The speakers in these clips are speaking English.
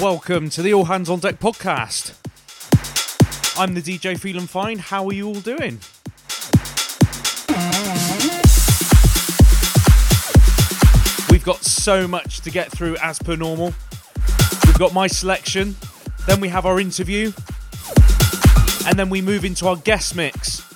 welcome to the All Hands on Deck podcast. I'm the DJ Feeling Fine. How are you all doing? We've got so much to get through as per normal. We've got my selection, then we have our interview, and then we move into our guest mix.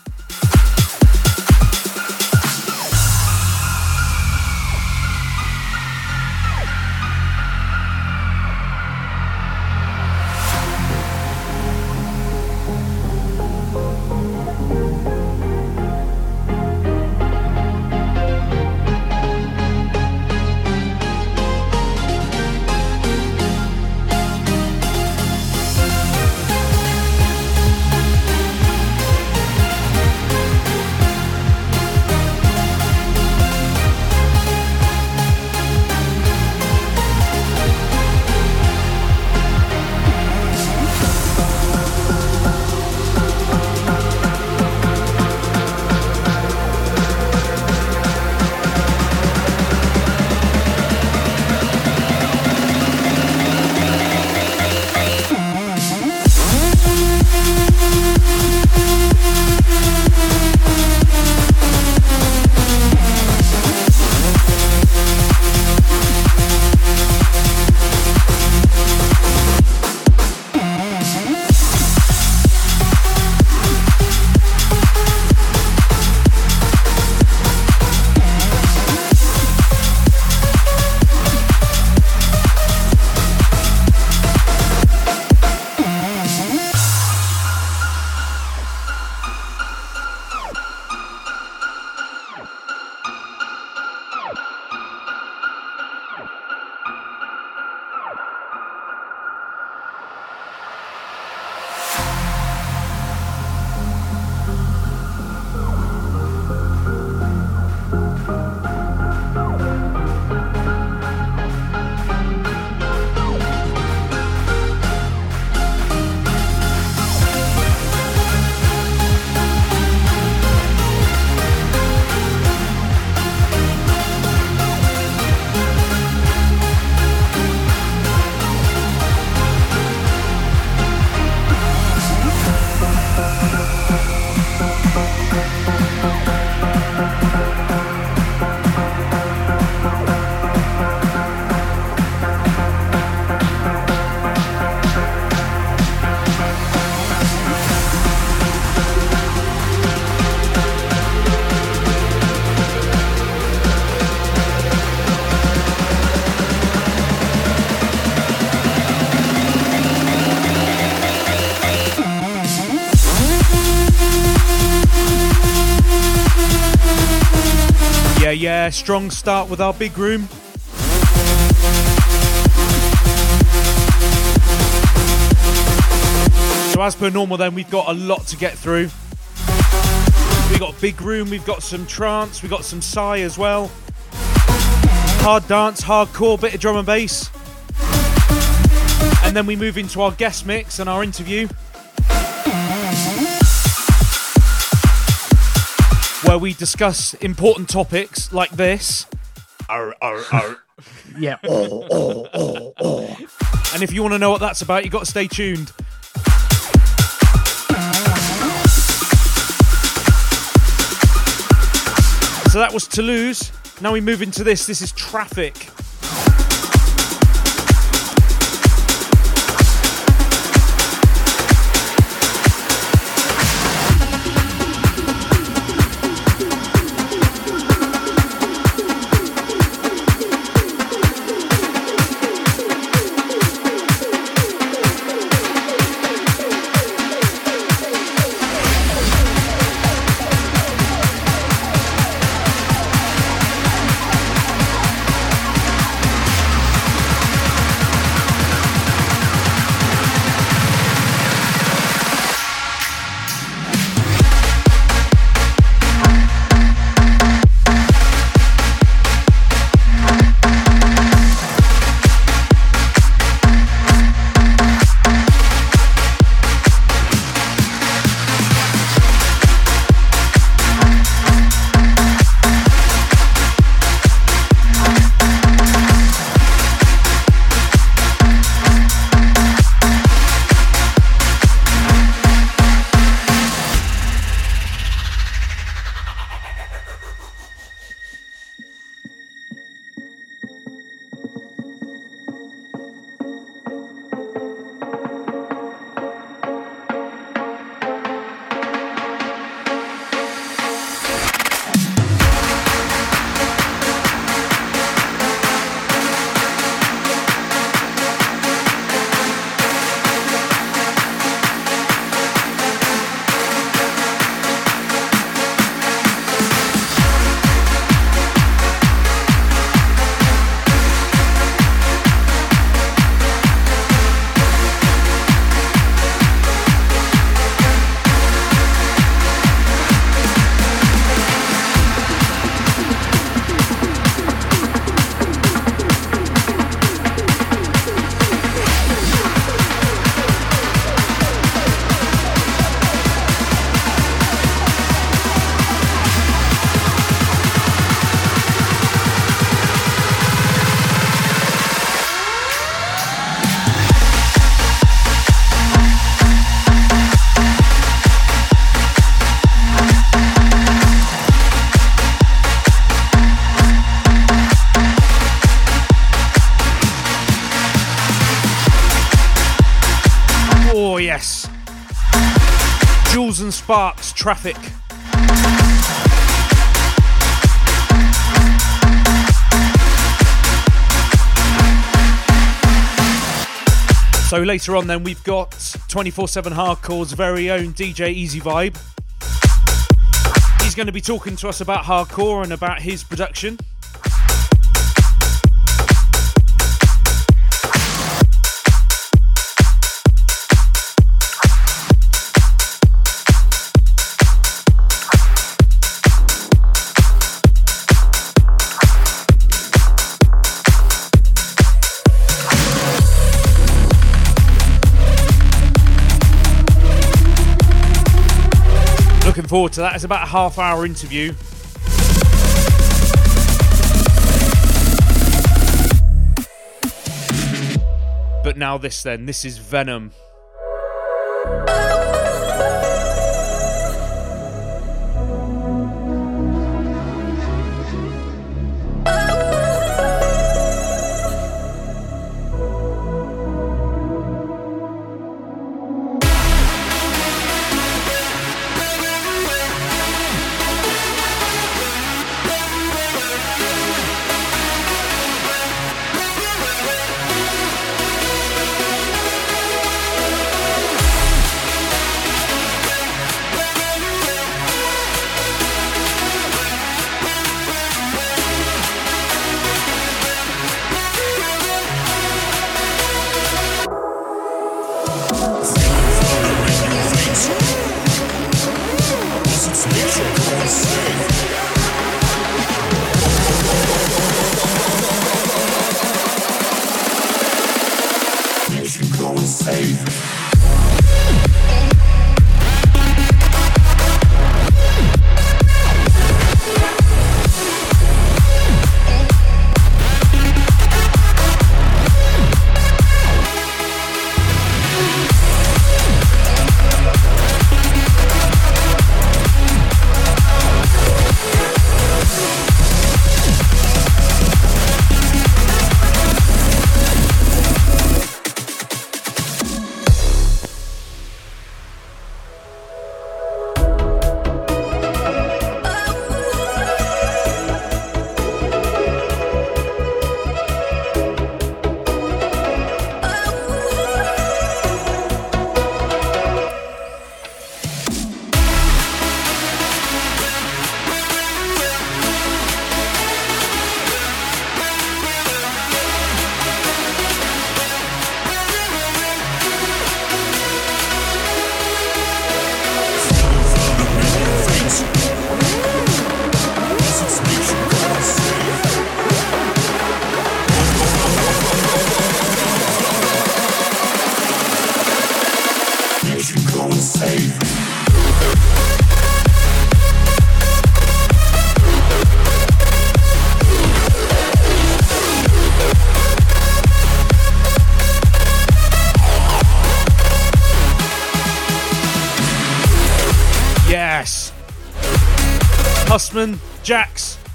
Strong start with our big room. So, as per normal, then we've got a lot to get through. We've got big room, we've got some trance, we've got some Psy as well. Hard dance, hardcore, bit of drum and bass. And then we move into our guest mix and our interview. Where we discuss important topics like this. Arr, arr, arr. Yeah. Oh, oh, oh, oh. And if you want to know what that's about, you've got to stay tuned. So that was Toulouse. Now we move into this. This is Traffic. Sparks Traffic. So later on, then we've got 24 7 Hardcore's very own DJ EazyVibe. He's going to be talking to us about hardcore and about his production. Forward to that. It's about a half hour interview. But now this then. This is Venom.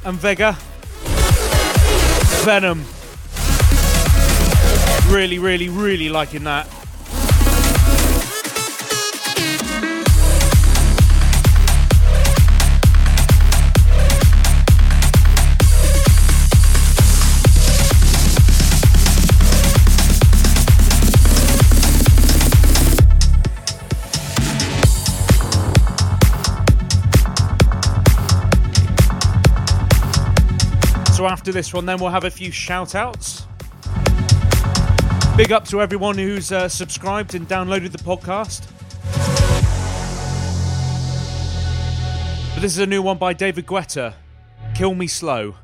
And Vega. Venom. Really, really, really liking that. After this one, then we'll have a few shout outs. Big up to everyone who's uh, subscribed and downloaded the podcast. But this is a new one by David Guetta Kill Me Slow.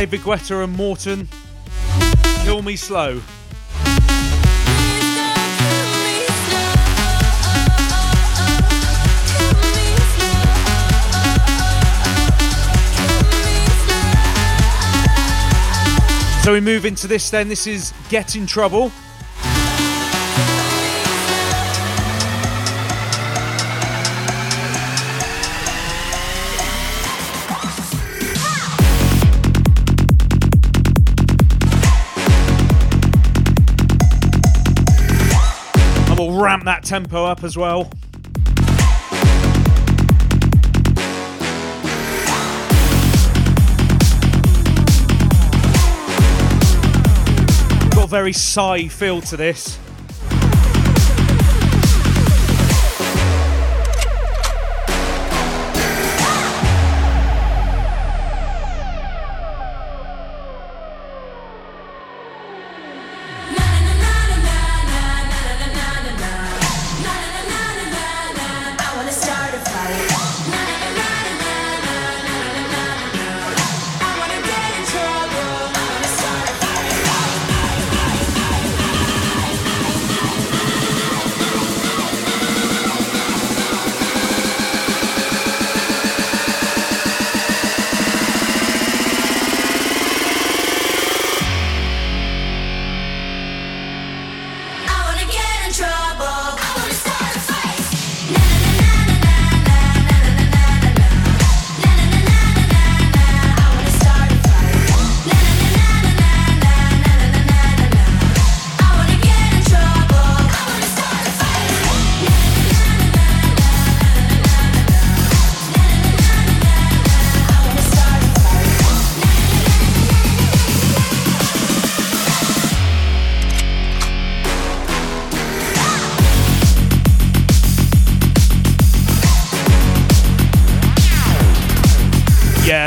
David Guetta and Morten. Kill Me Slow. So we move into this then. This is Get in Trouble. That tempo up as well. Got a very Psy feel to this.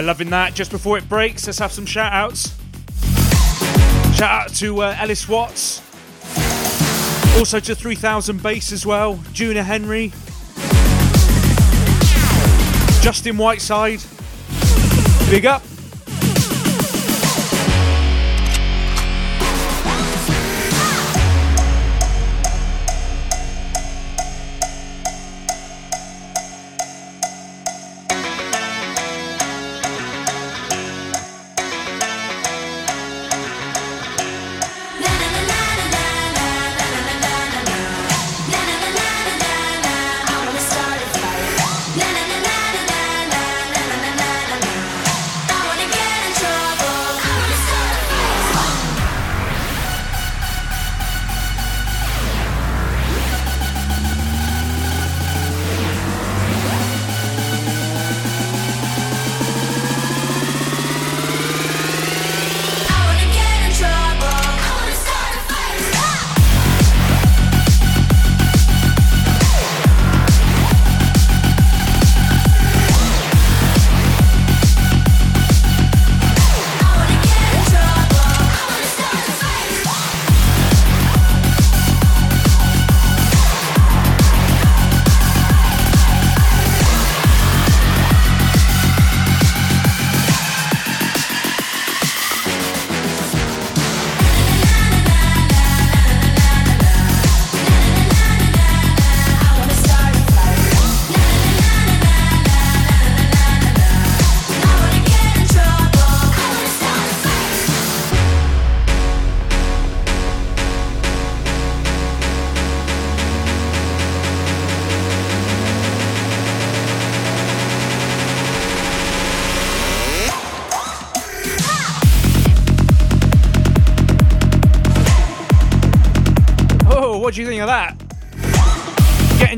Loving that. Just before it breaks, let's have some shout outs. Shout out to uh, Ellis Watts. Also to 3000 Bass as well. Juna Henry. Justin Whiteside. Big up.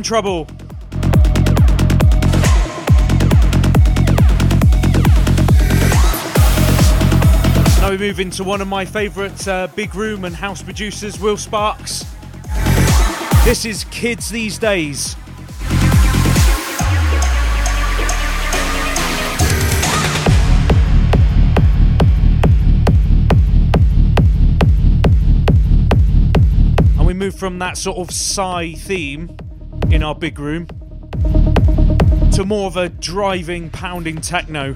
Trouble. Now we move into one of my favourite uh, big room and house producers, Will Sparks. This is Kids These Days. And we move from that sort of Psy theme in our big room to more of a driving, pounding techno.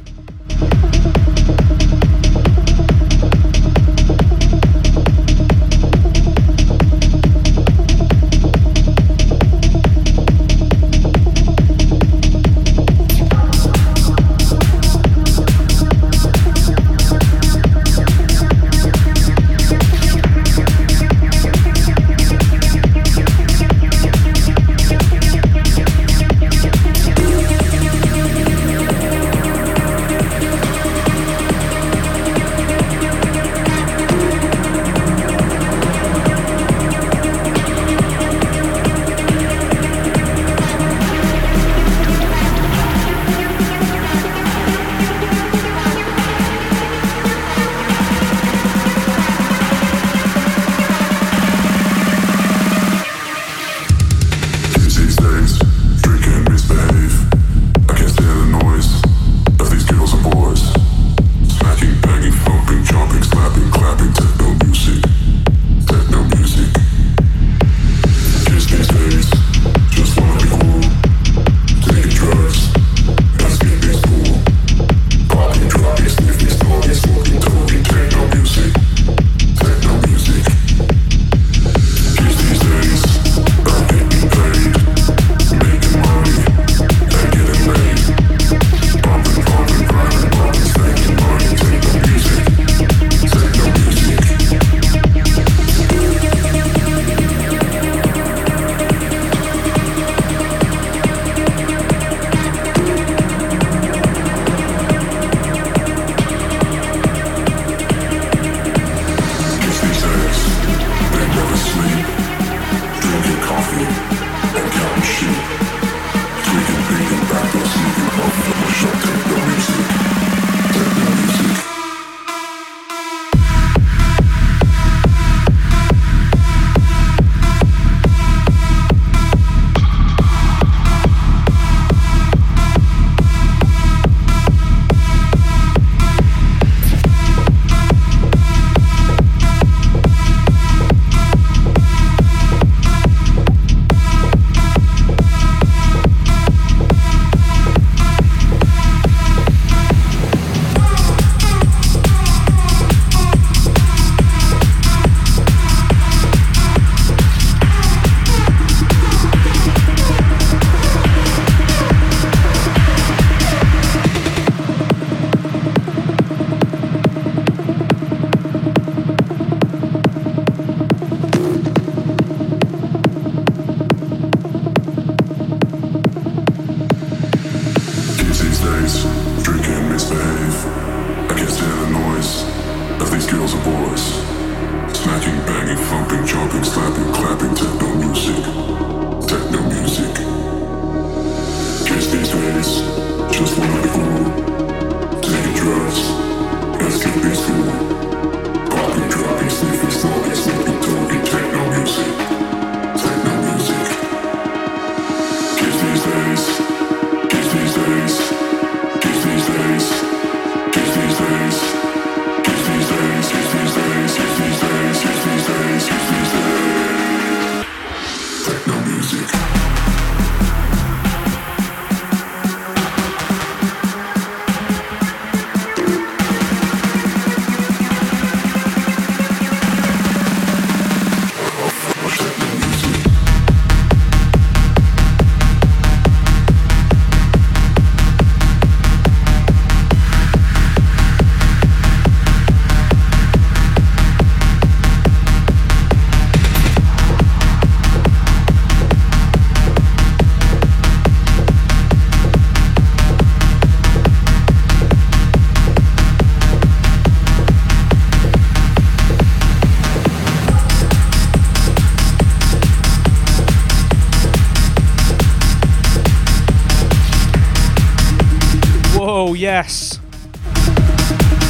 Yes.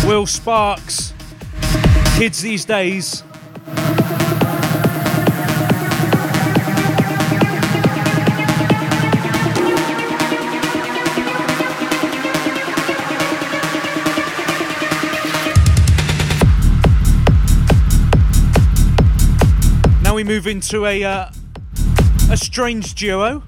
Will Sparks. Kids these days. Now we move into a uh, a strange duo.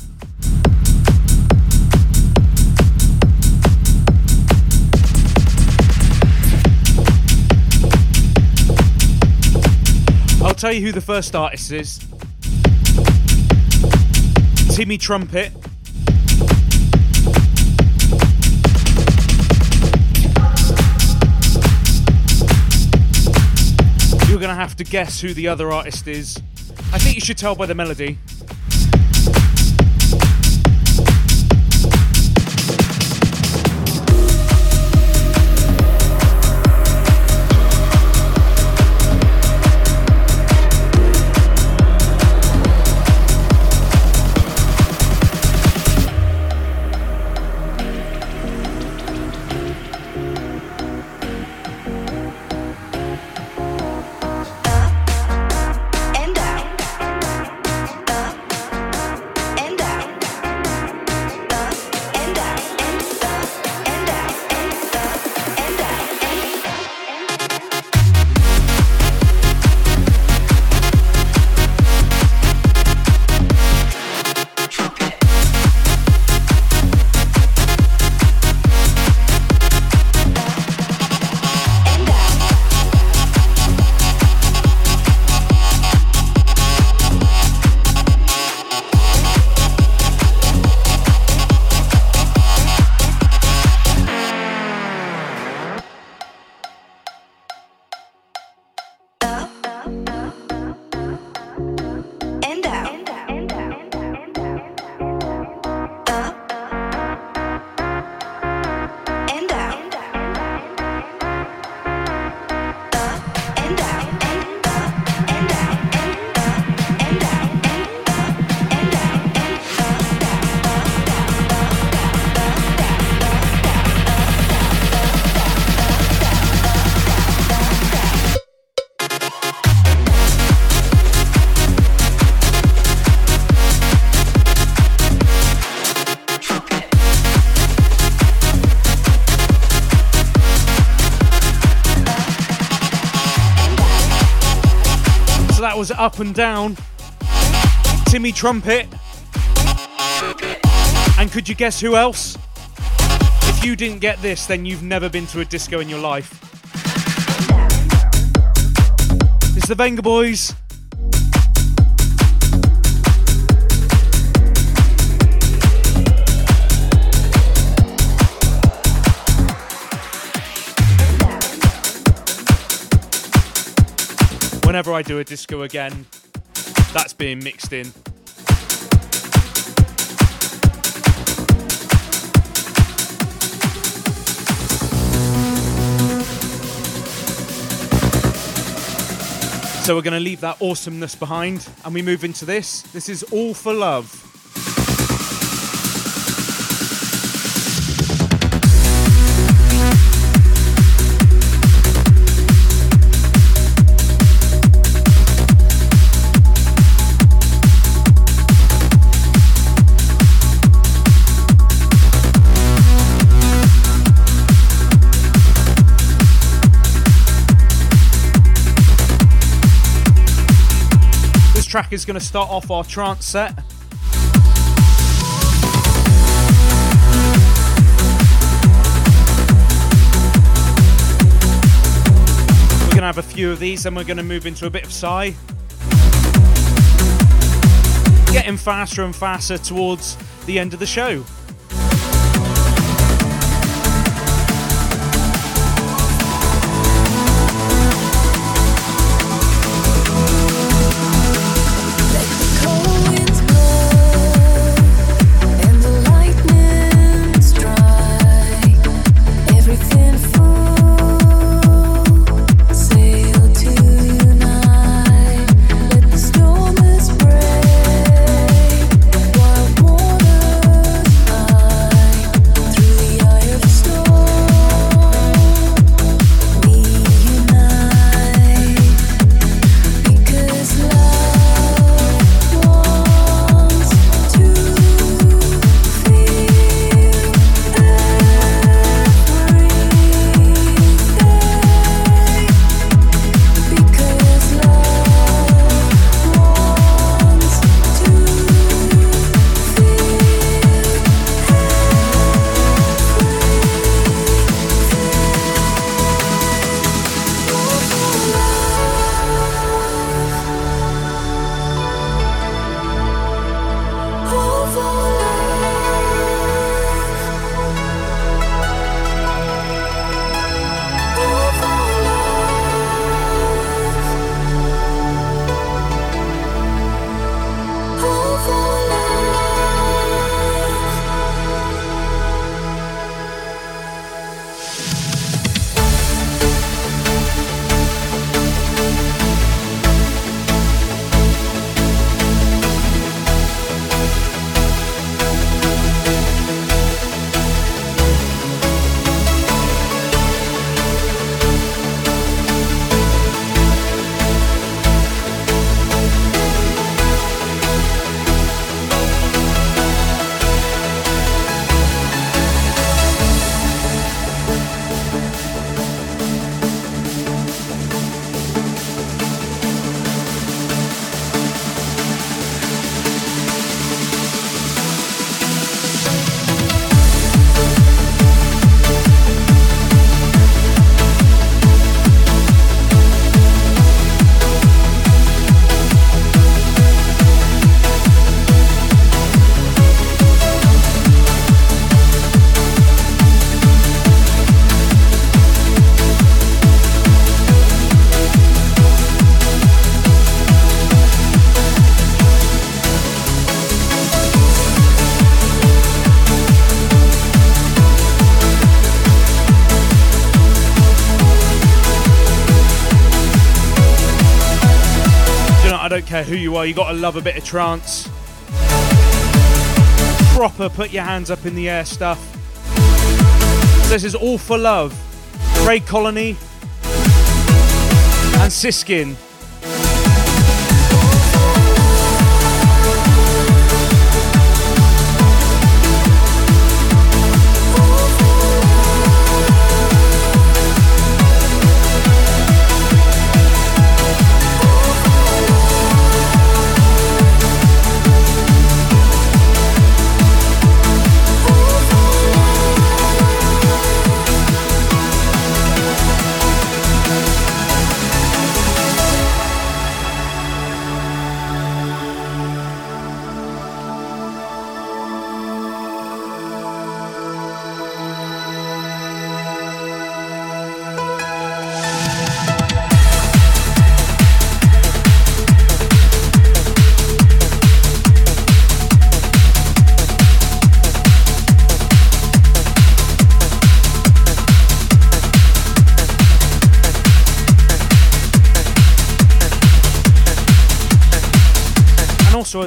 Tell you who the first artist is. Timmy Trumpet. You're gonna have to guess who the other artist is. I think you should tell by the melody. Was up and down. Timmy Trumpet. And could you guess who else? If you didn't get this, then you've never been to a disco in your life. It's the Vengaboys. Whenever I do a disco again, that's being mixed in. So we're going to leave that awesomeness behind and we move into this. This is All for Love. Track is going to start off our trance set. We're going to have a few of these, then we're going to move into a bit of Psy. Getting faster and faster towards the end of the show. Who you are, you gotta love a bit of trance. Proper put your hands up in the air stuff. This is all for love. Craig Connelly and Siskin.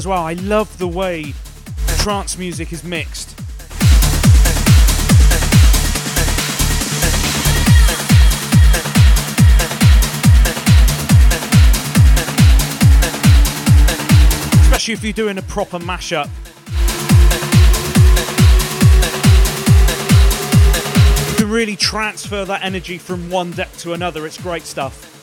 As well, I love the way trance music is mixed. Especially if you're doing a proper mashup. You can really transfer that energy from one deck to another. It's great stuff.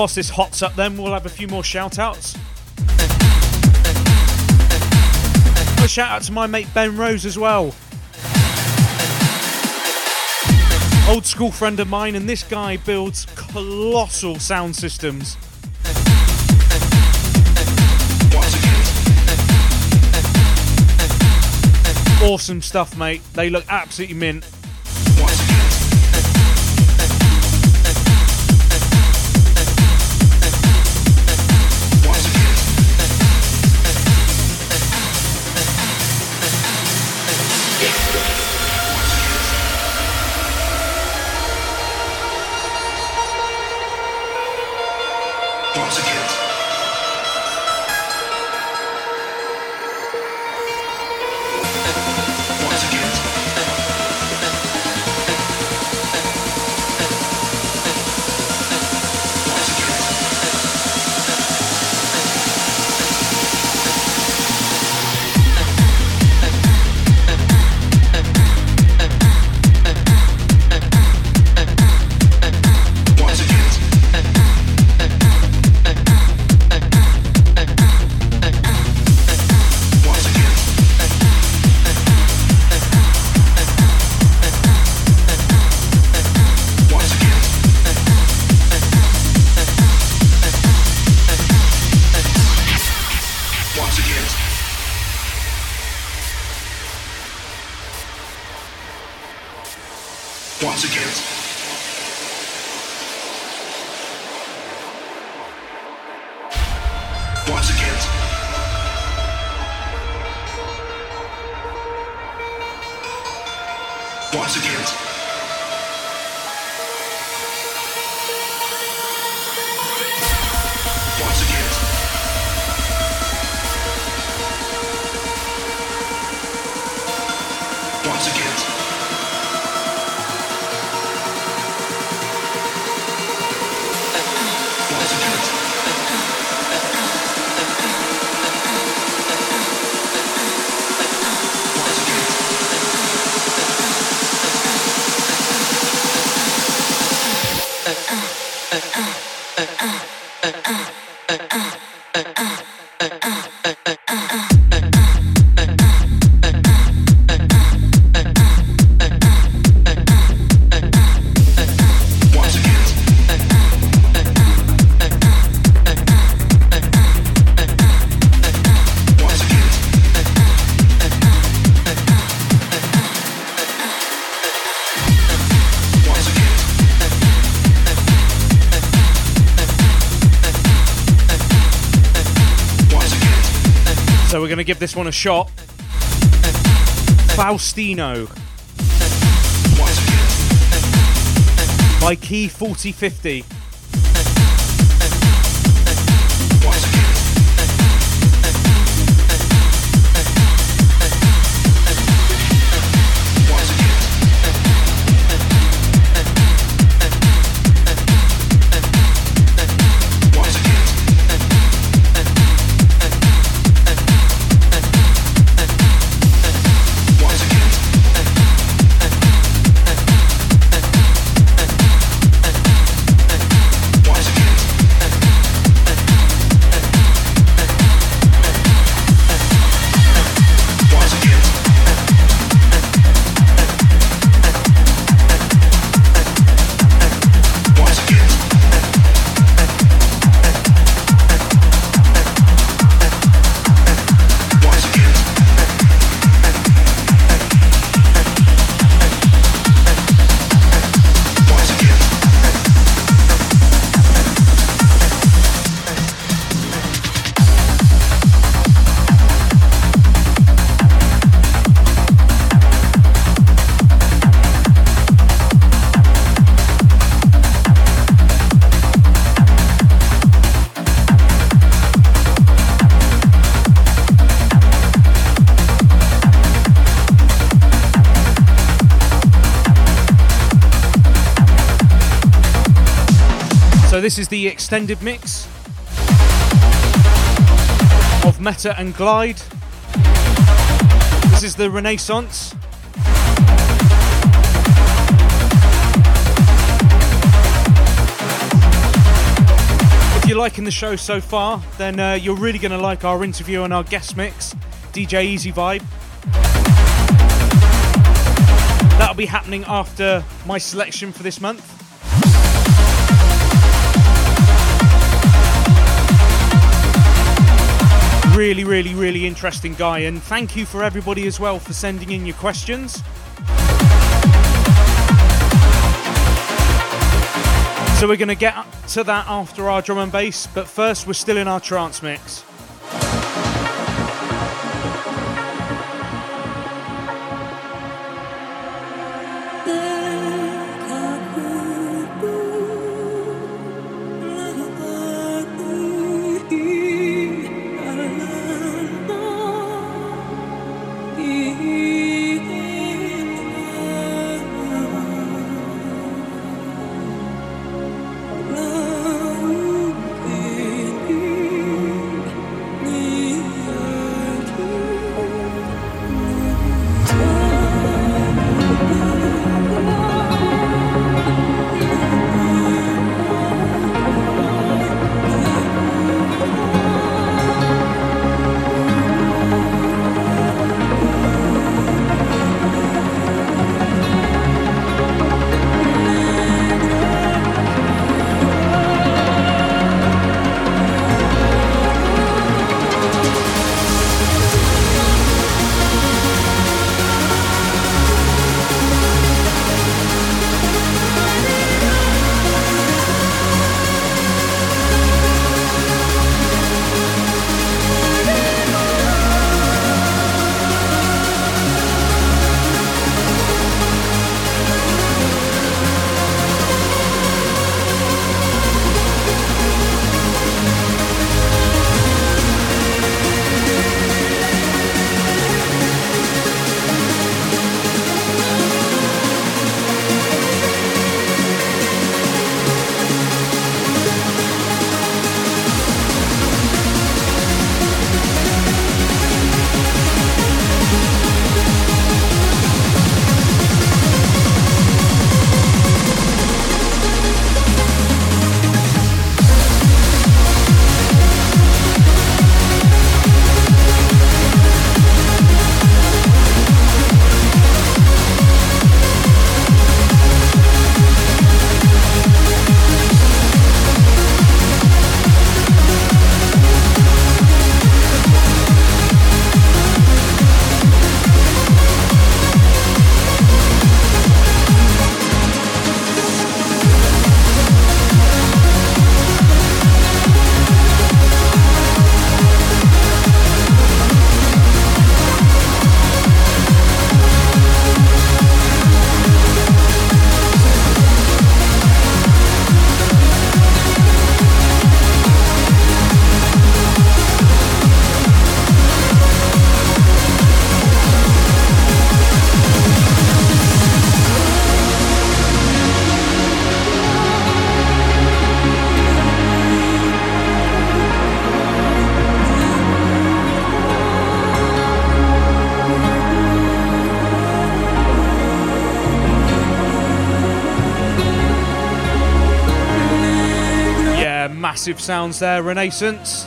Whilst this hots up, then we'll have a few more shout outs. A shout out to my mate Ben Rose as well. Old school friend of mine, and this guy builds colossal sound systems. Awesome stuff, mate. They look absolutely mint. This one a shot. Faustino by Key4050. Extended mix of Metta and Glyde. This is the Renaissance. If you're liking the show so far, then uh, you're really going to like our interview and our guest mix, DJ EazyVibe. That'll be happening after my selection for this month. Really, really, really interesting guy, and thank you for everybody as well for sending in your questions. So we're going to get to that after our drum and bass, but first we're still in our trance mix. Sounds there, Renaissance.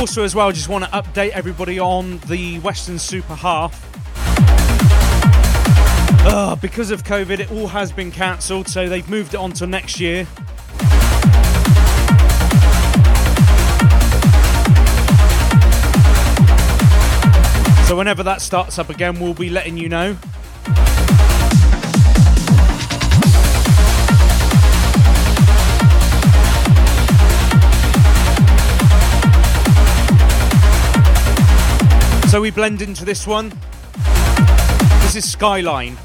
Also, as well, just want to update everybody on the Western Super Half. Uh, because of COVID, it all has been cancelled, so they've moved it on to next year. Whenever that starts up again, we'll be letting you know. So, we blend into this one. This is Skyline.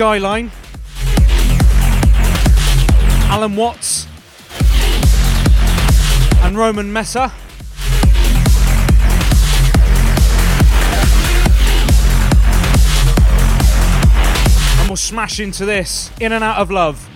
Skyline. Allen Watts. And Roman Messer. And we'll smash into this. In and out of love.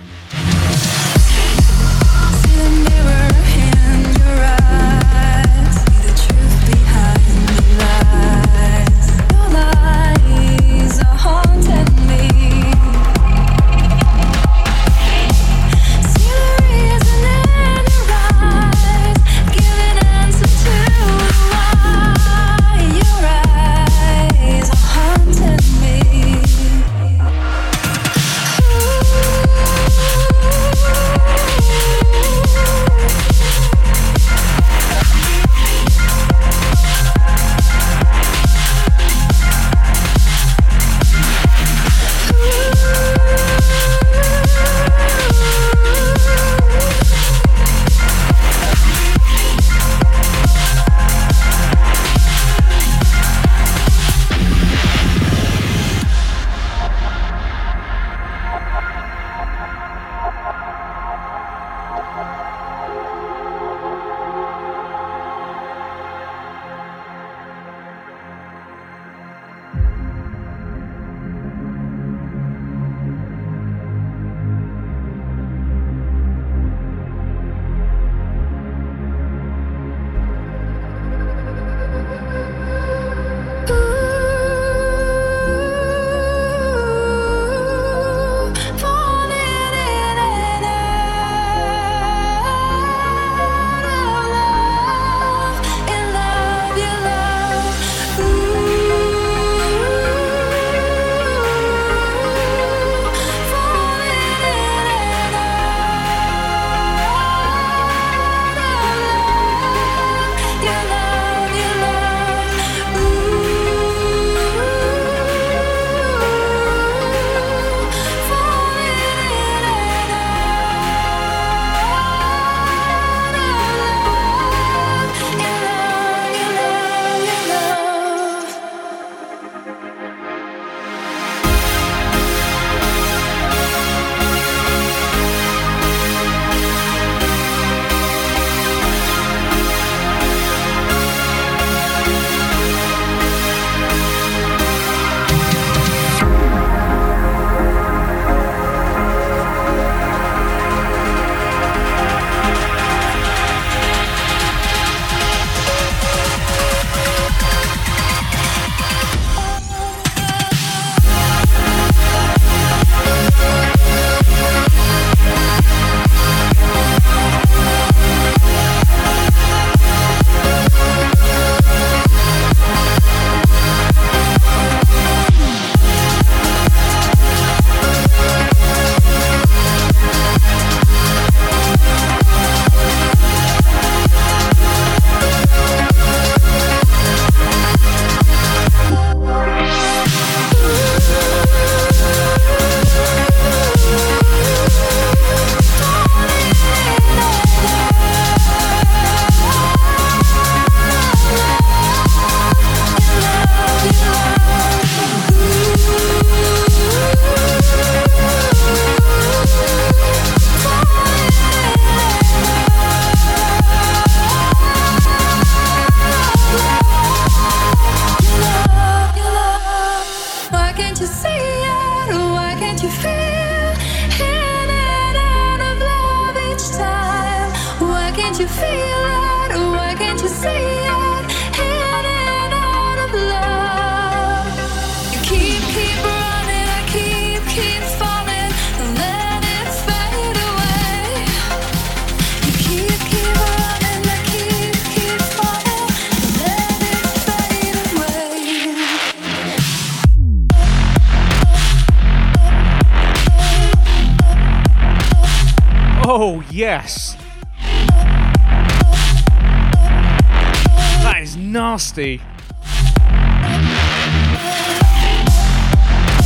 Dynasty.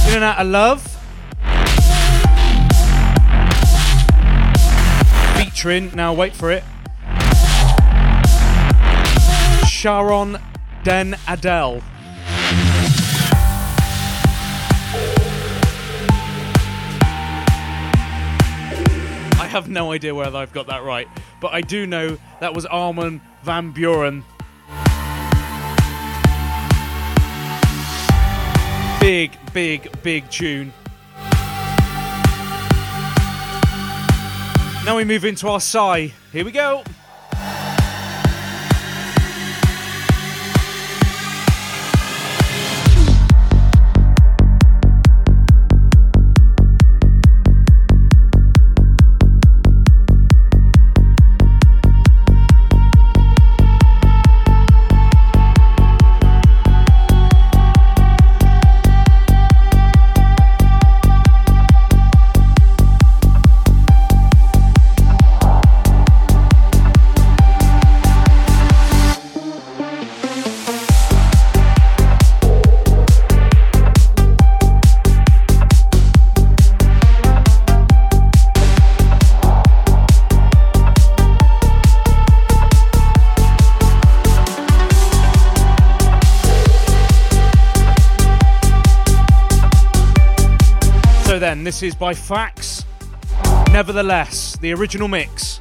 In and out of love. Featuring, now wait for it, Sharon Den Adel. I have no idea whether I've got that right, but I do know that was Armin van Buuren Big, big, big tune. Now we move into our Psy. Here we go. This is by Phaxe. Nevertheless, the original mix.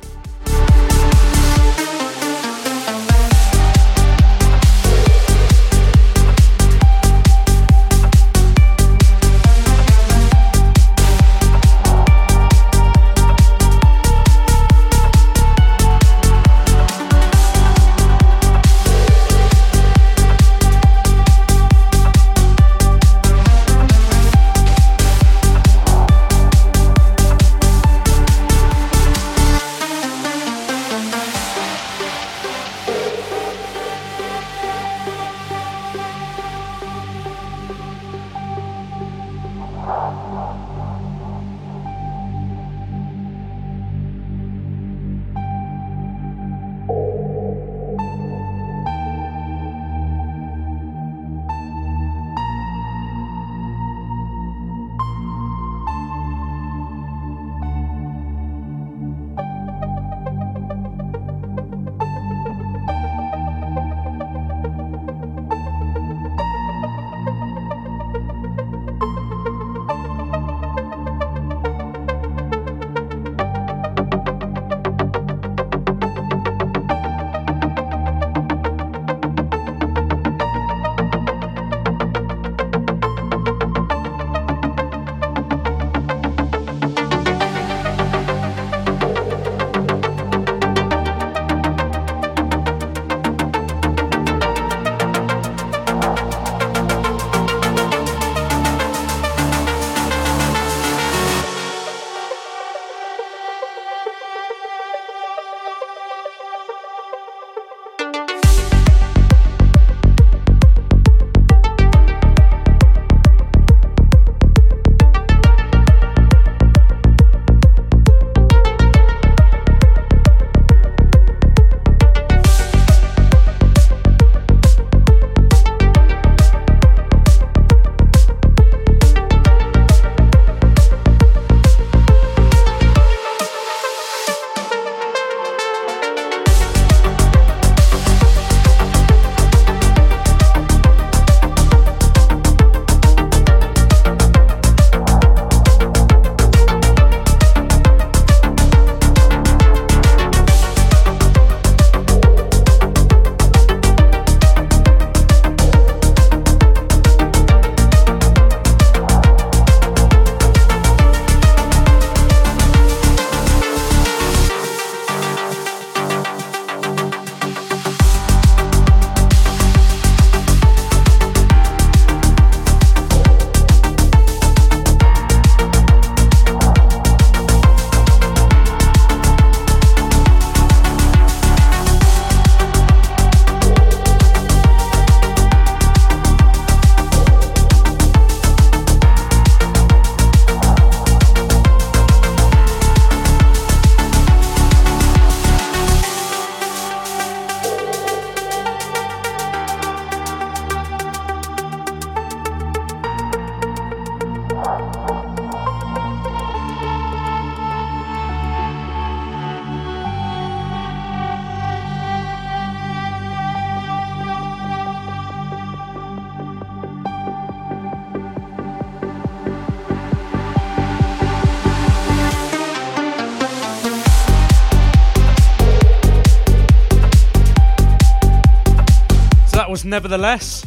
Nevertheless.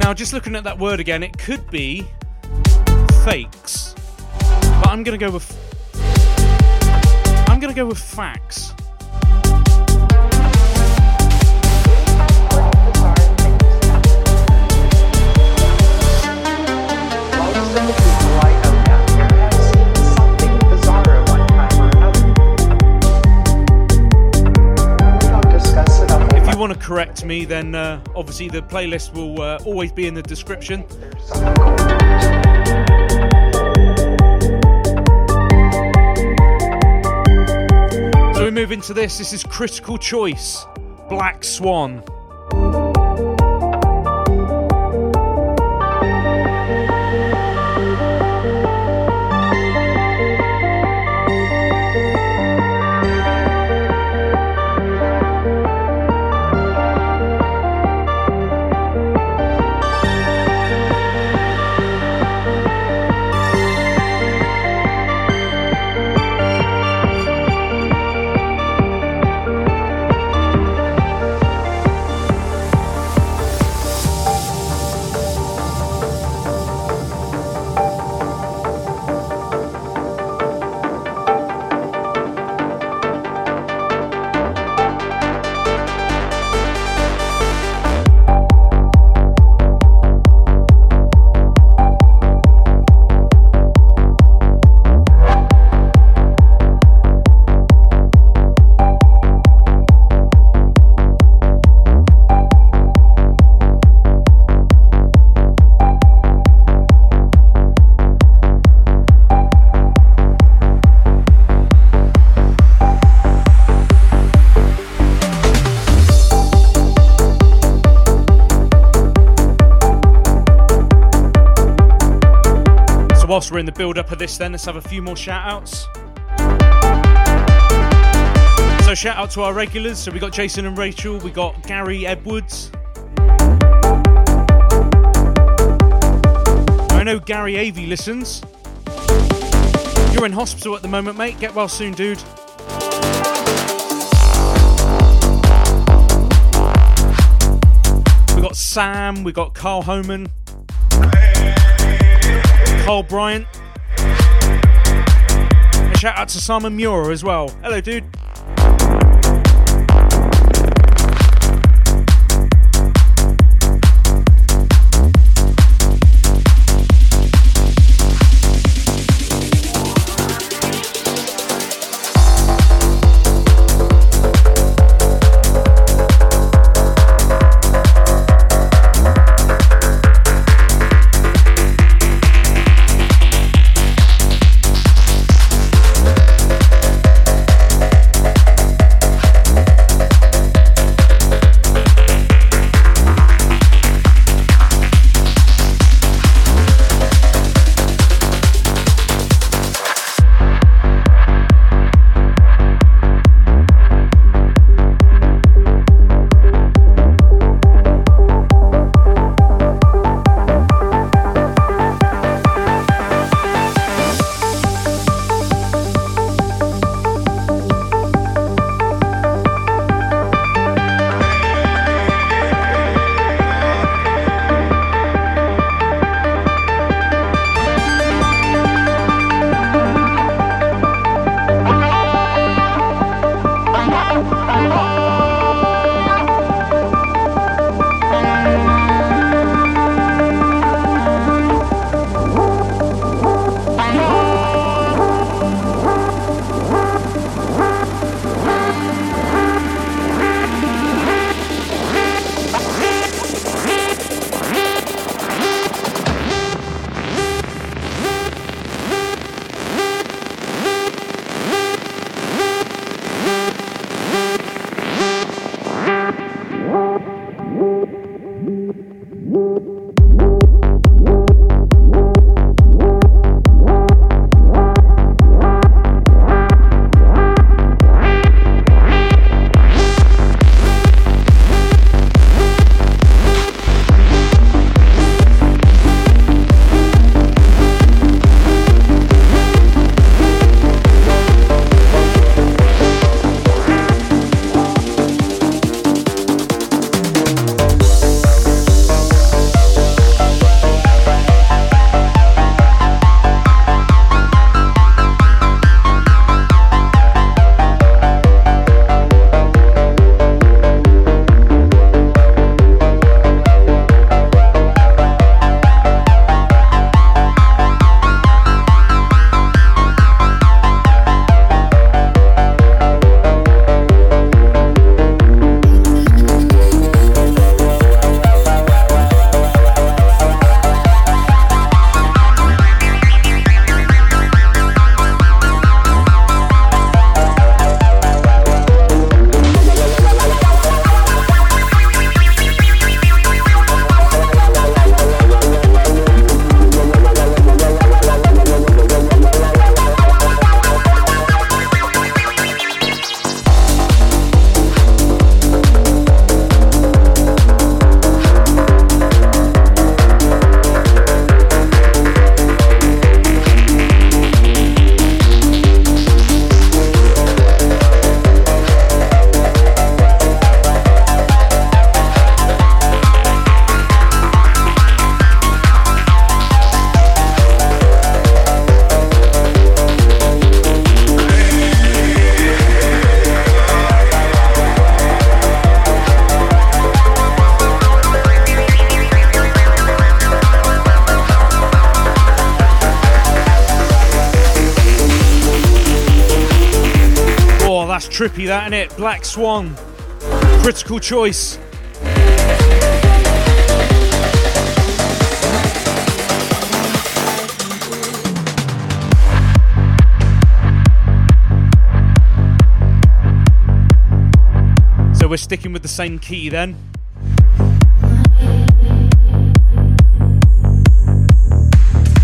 Now, just looking at that word again, it could be fakes, but I'm gonna go with. I'm gonna go with facts. Correct me, then uh, obviously the playlist will uh, always be in the description. So we move into this. This is Critical Choice, Black Swan. Whilst we're in the build up of this, then let's have a few more shout outs. So shout out to our regulars. So we got Jason and Rachel, we got Gary Edwards. I know Gary Avey listens. You're in hospital at the moment, mate. Get well soon, dude. We got Sam, we got Carl Homan, Carl Bryant. A shout out to Simon Muir as well. Hello, dude. That, innit? Black Swan. Critical choice. So we're sticking with the same key then.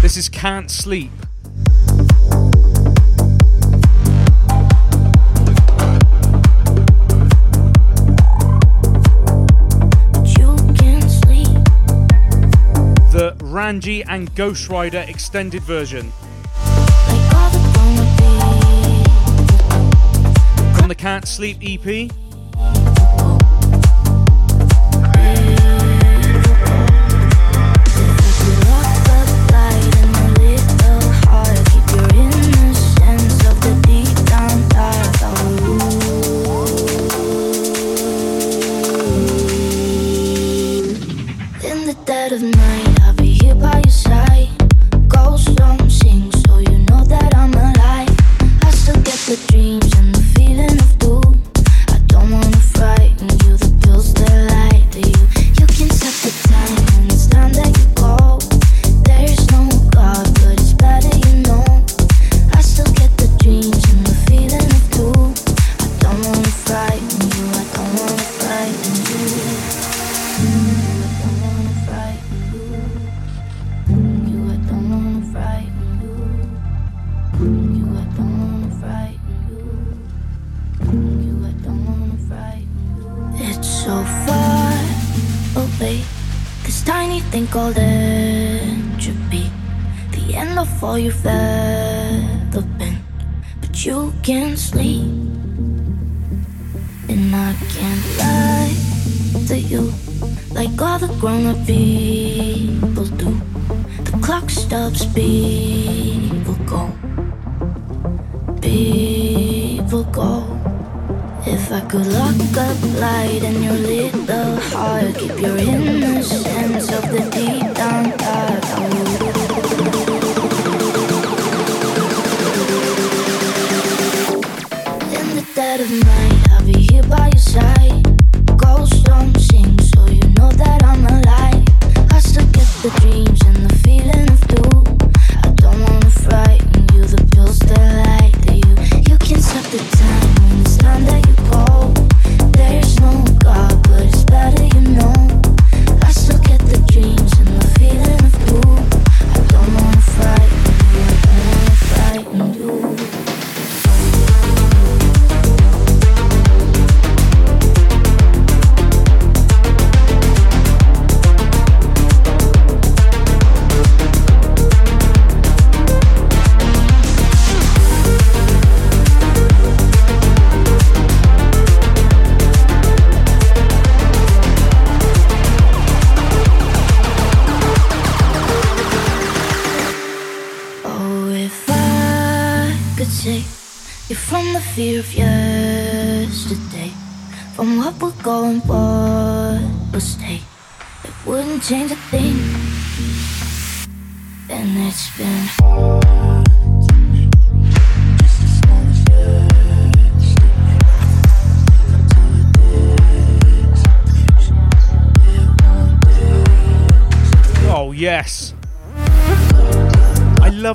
This is Can't Sleep. The Ranji and Ghost Rider extended version Like all the wannabe. from the Can't Sleep EP. Called entropy. The end of all you've ever been. But you can't sleep. And I can't lie to you like all the grown up people do. The clock stops, people could lock up light in your little heart, keep your innocence of the deep down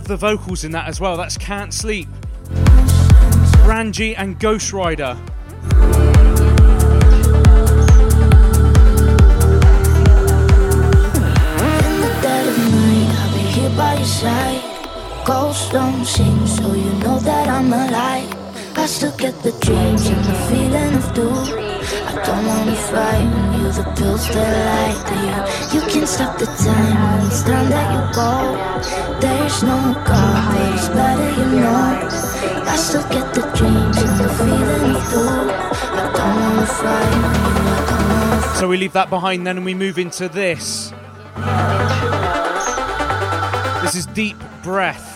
the vocals in that as well. That's Can't Sleep. Ranji and Ghost Rider. the. Ghosts don't sing, so you know that I'm alive. I still get the dreams and the feeling of doom. I don't wanna frighten you, the pills that. You can stop the time it's time that you go. There's no God, it's better you know. I still get the dreams and the feeling of doom. I don't wanna wanna So we leave that behind then and we move into this. This is Deep Breath.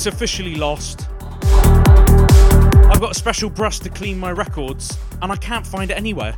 It's officially lost. I've got a special brush to clean my records, and I can't find it anywhere.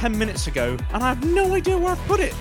10 minutes ago, and I have no idea where I've put it.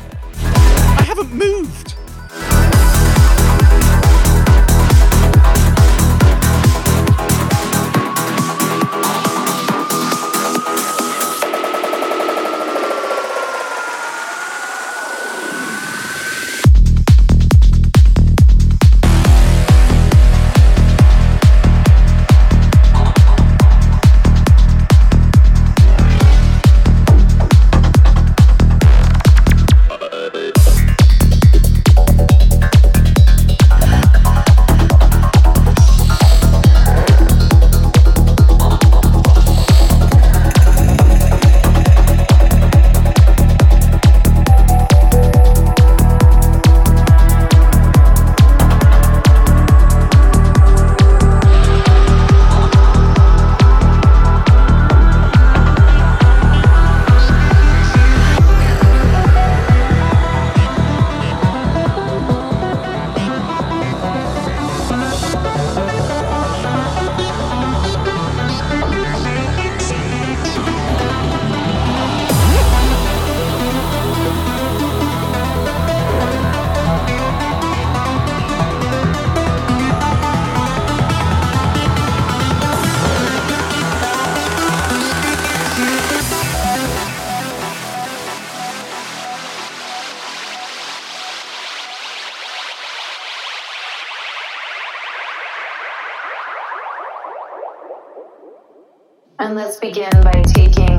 And let's begin by taking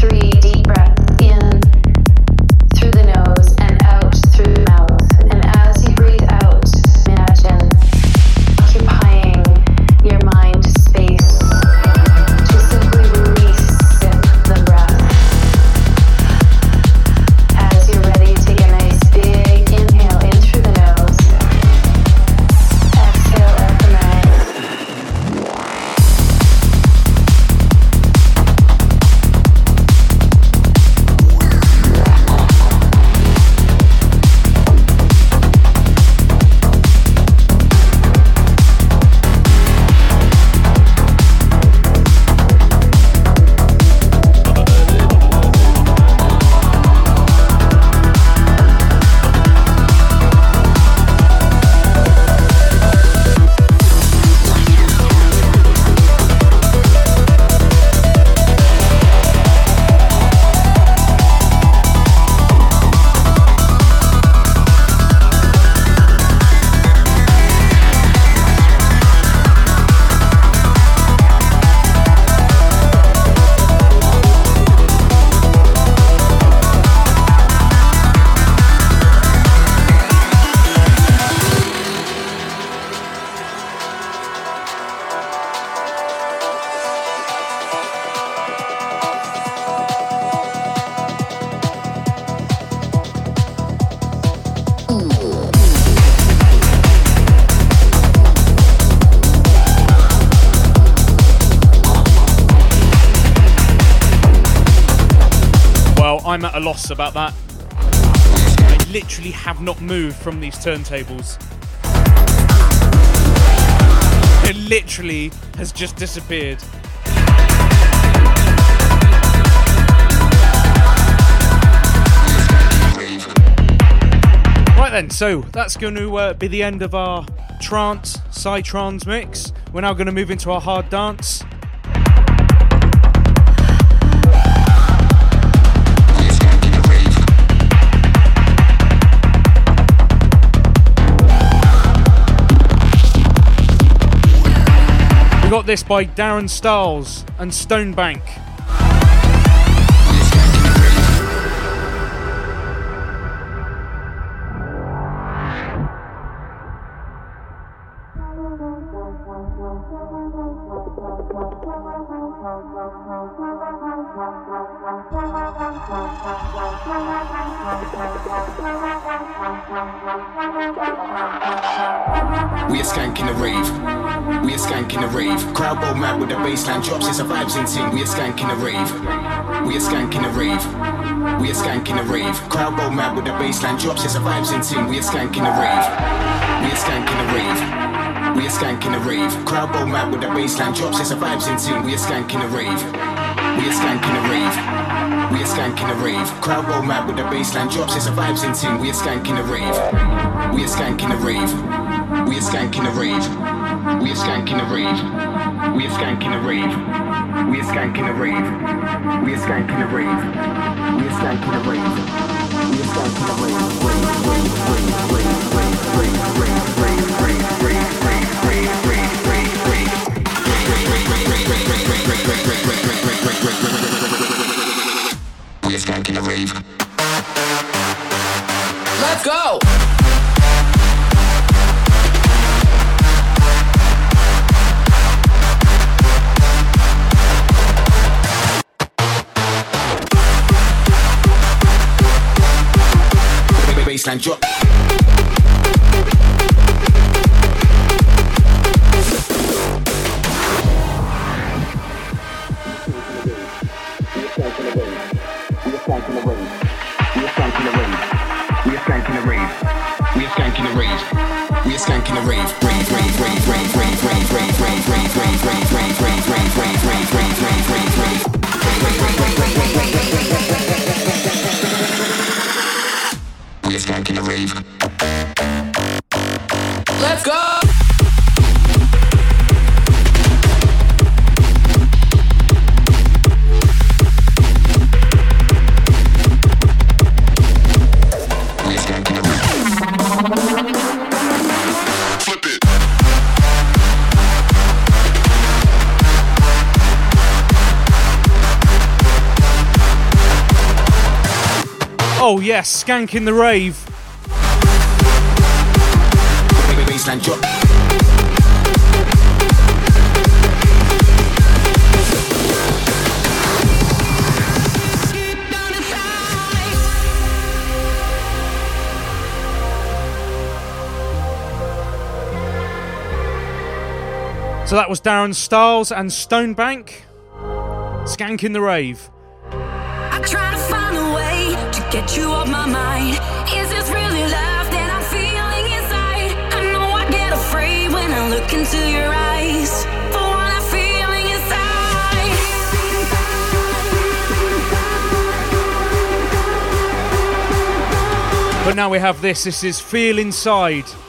3D loss about that. I literally have not moved from these turntables. It literally has just disappeared. Right then, so that's going to uh, be the end of our trance, psytrance mix. We're now going to move into our hard dance. Got this by Darren Styles and Stonebank. With drops. It's a vibes in ting. We are skanking the rave. We are skanking the rave. We are skanking the rave. Crowd go mad with the bassline drops. It's a vibes in ting. We are skanking the rave. We are skanking the rave. We are skanking the rave. Crowd go mad with the bassline drops. It's a vibes in ting. We are skanking the rave. We are skanking the rave. We are skanking the rave. Crowd go mad with the bassline drops. It's a vibes in ting. We are skanking the rave. We are skanking the rave. We are skanking the rave. We are skanking the rave. We are skanking the rave. We are skanking the rave. We are skanking the rave. We are skanking the rave. We are skanking the rave. Rave, rave, rave, rave, rave, rave, rave, rave, rave, rave, rave, Drop. We are skanking the rave. We are skanking the rave. We are skanking the rave, yes, Skank in the Rave. So that was Darren Styles and Stonebank. Skank in the Rave my mind. Is really love that I'm feeling inside? I know I get afraid when I look into your eyes. I'm feeling inside. But now we have this. This is Feel Inside.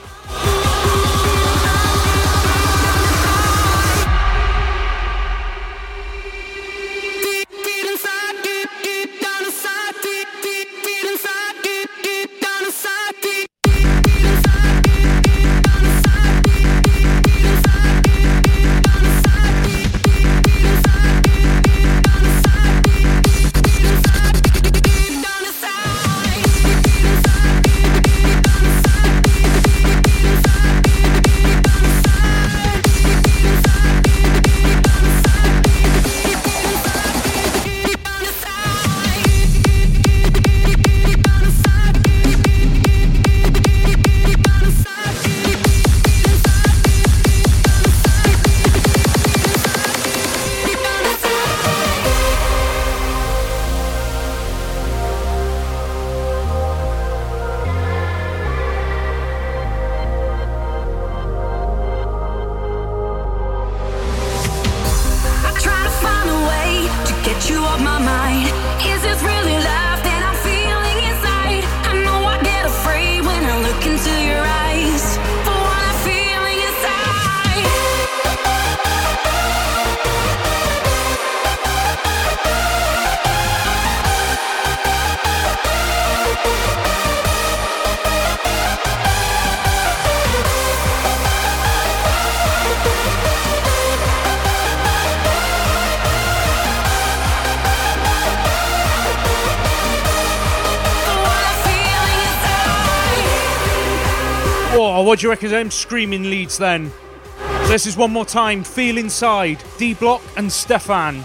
You reckon them screaming leads then? This is one more time. Feel inside. D Block and S-te-Fan.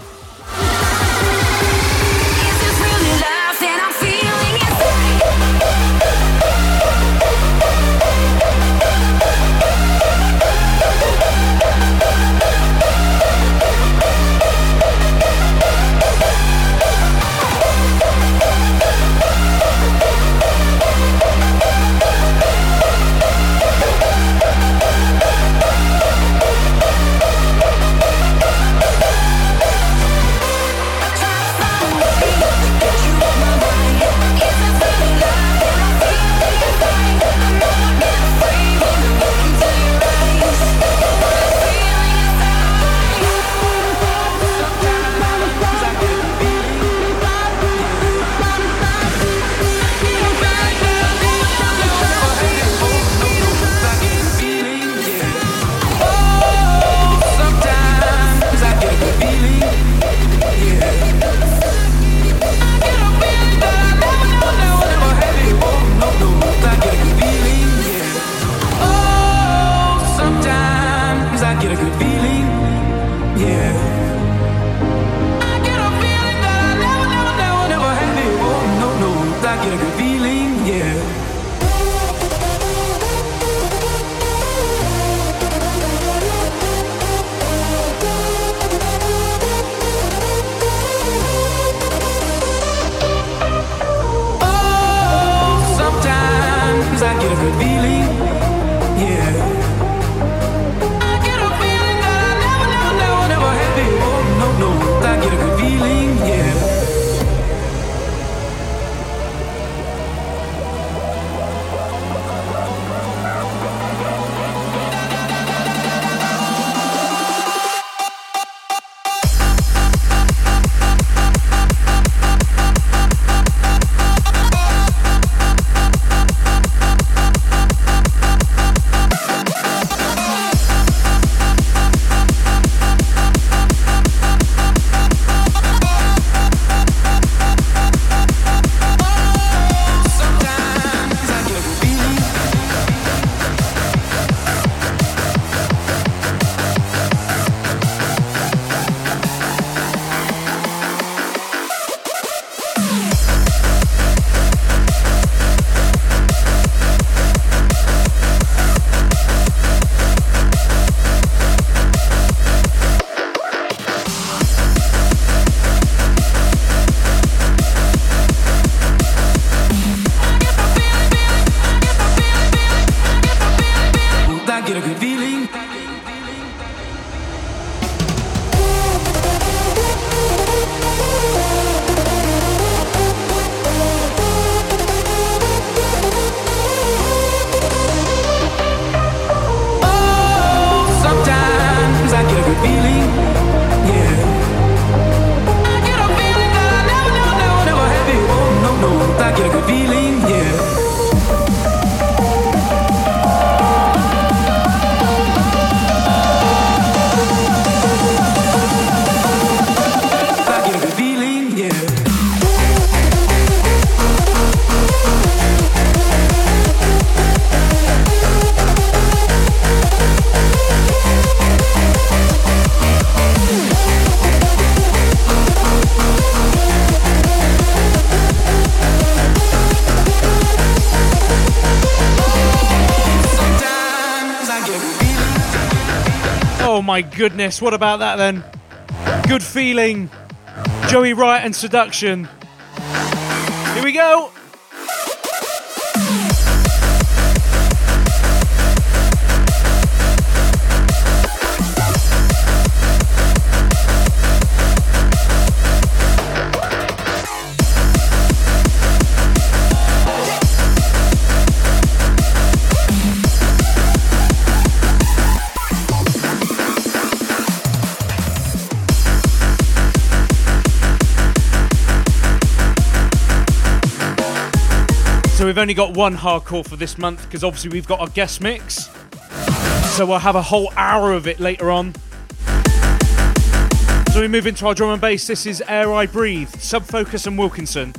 Goodness, what about that then? Good feeling. Joey Wright and Seduction. Here we go. We've only got one hardcore for this month because obviously we've got our guest mix. So we'll have a whole hour of it later on. So we move into our drum and bass. This is Air I Breathe, Sub Focus and Wilkinson.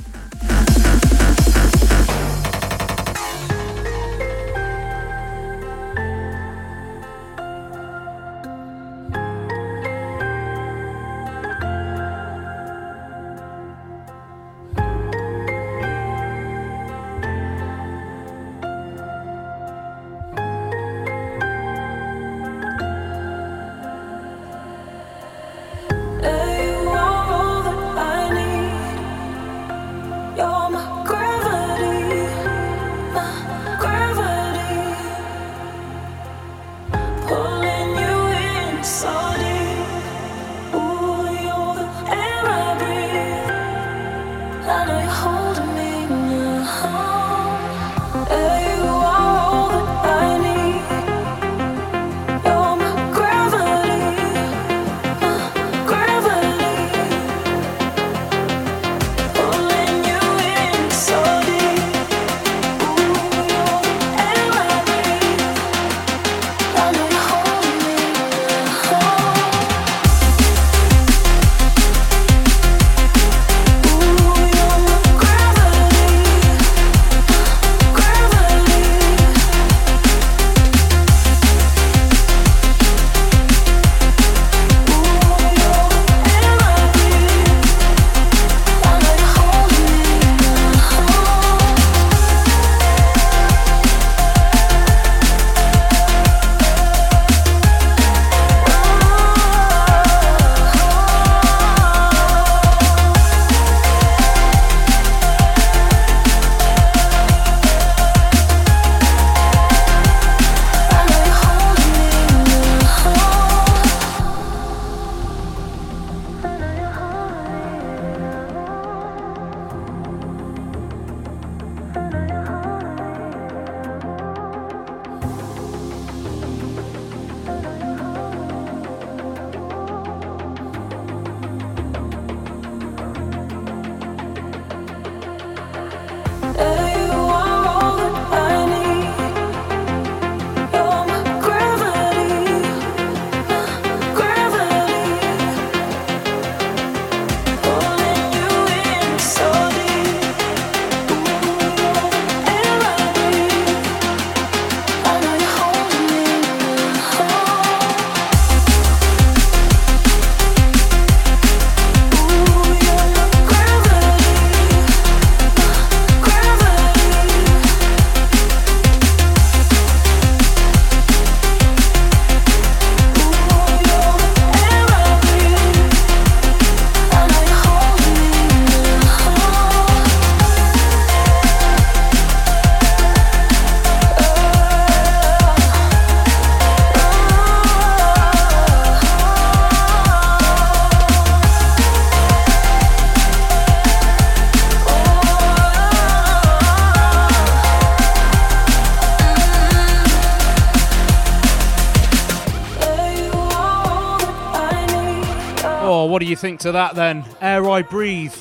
think to that then? Air I Breathe,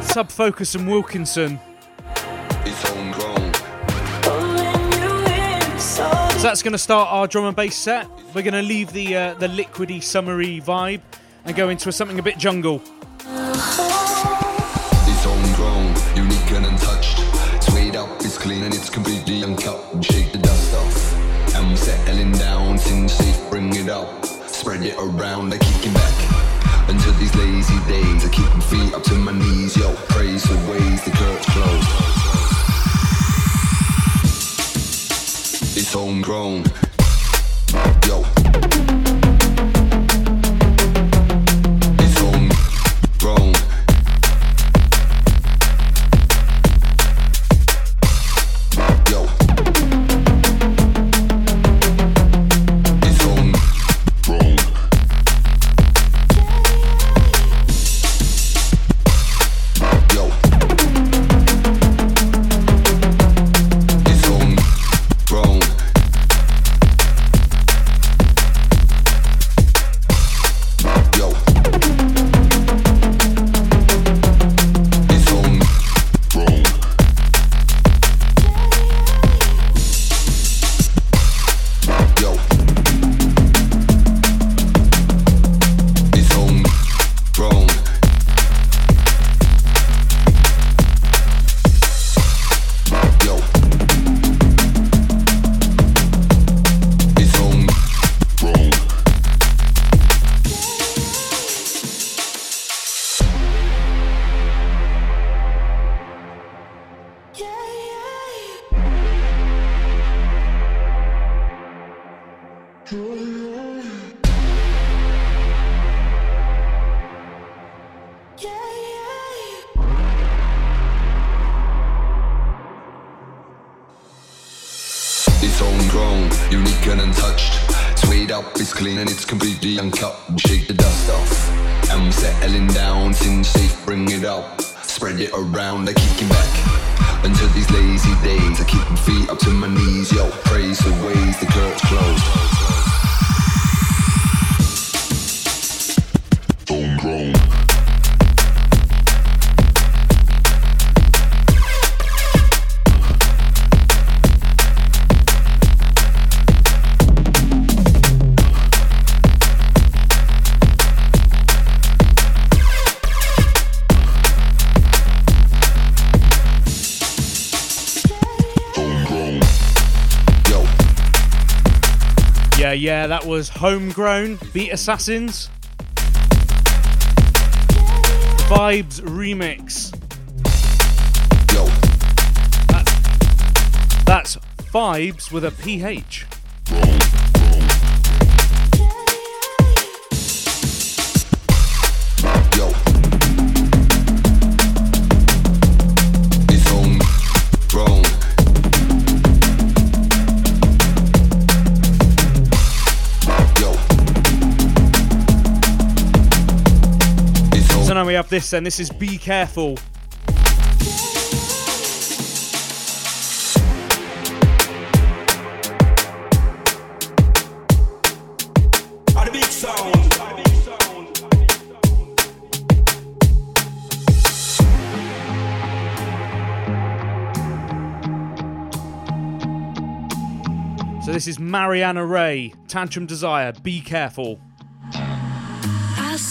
Sub Focus and Wilkinson. So that's going to start our drum and bass set. We're going to leave the uh, the liquidy, summery vibe and go into a, something a bit jungle. Yeah, that was Homegrown Beat Assassins. Vibes Remix. Yo. That's, that's Vibes with a PH. this then. This is Be Careful. So this is Mariana Ray, Tantrum Desire, Be Careful.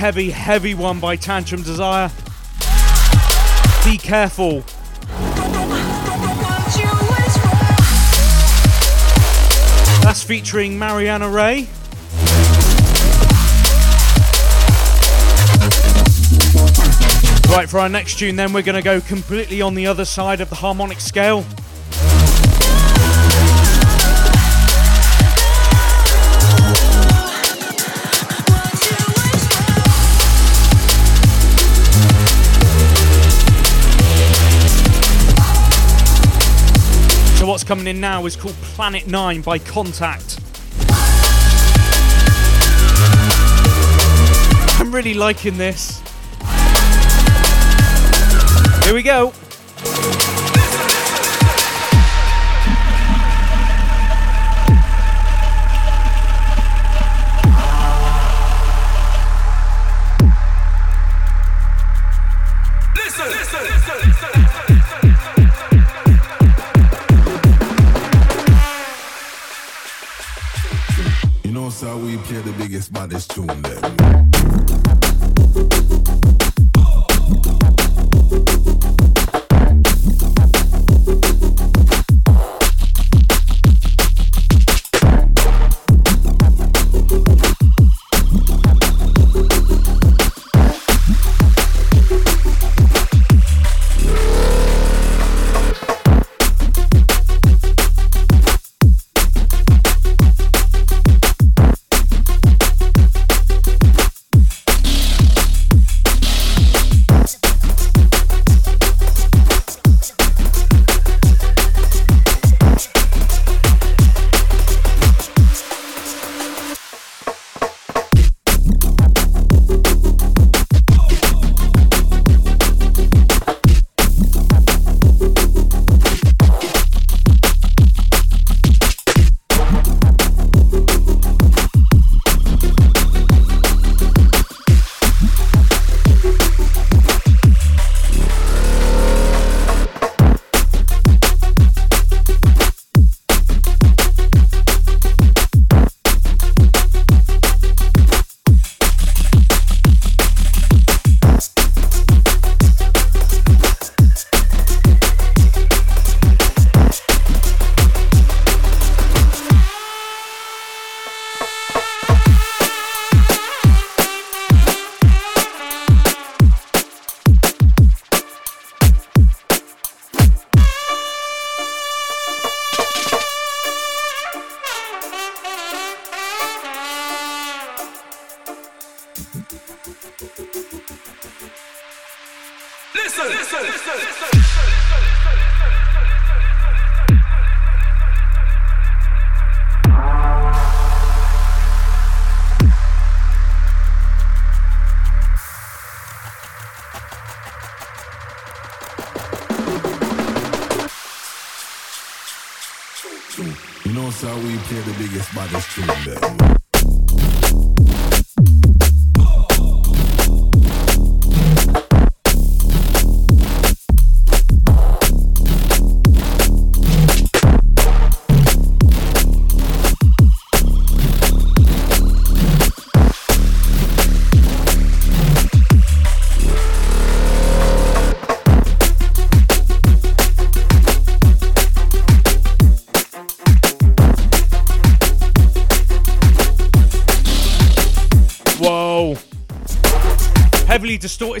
heavy, heavy one by Tantrum Desire. Be careful. That's featuring Mariana Ray. Right, for our next tune, then we're going to go completely on the other side of the harmonic scale. Coming in now is called Planet 9 by Contact. I'm really liking this. Here we go. this tune.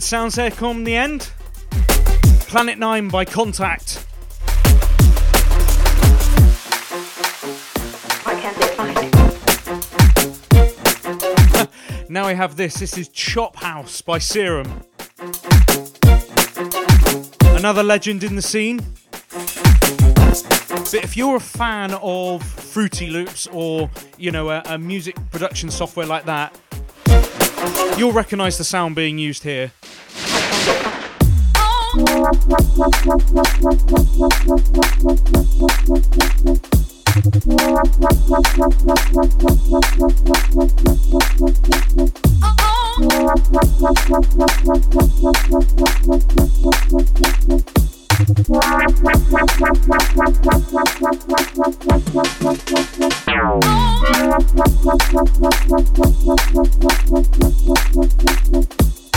Distorted sounds there come the end. Planet 9 by Contact. Why can't they? Now I have this. This is Chop House by Serum. Another legend in the scene. But if you're a fan of Fruity Loops or, you know, a, a music production software like that, you'll recognize the sound being used here. Oh.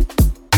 Oh.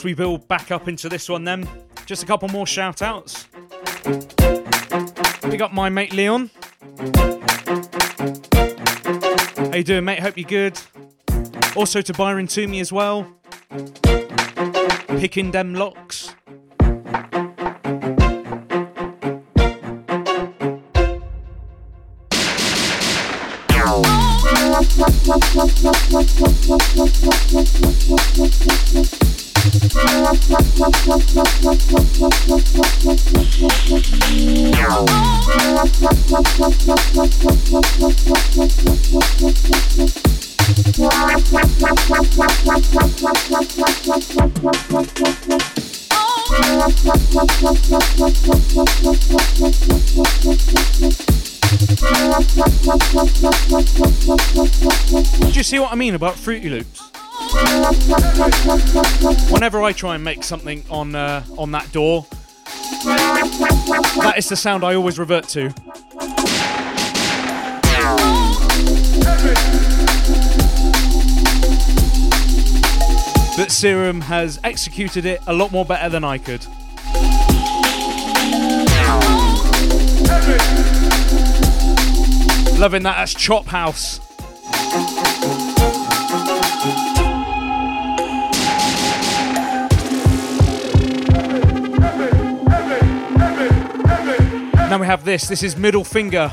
whilst we build back up into this one, then just a couple more shout outs. Up my mate Leon. How you doing, mate? Hope you're good. Also to Byron Toomey as well. Picking them locks. Oh. Do you see what I mean about Fruity Loops? Whenever I try and make something on uh, on that DAW, that is the sound I always revert to. But Serum has executed it a lot more better than I could. Loving that. That's Chop House. Now we have this. This is Middle Finger.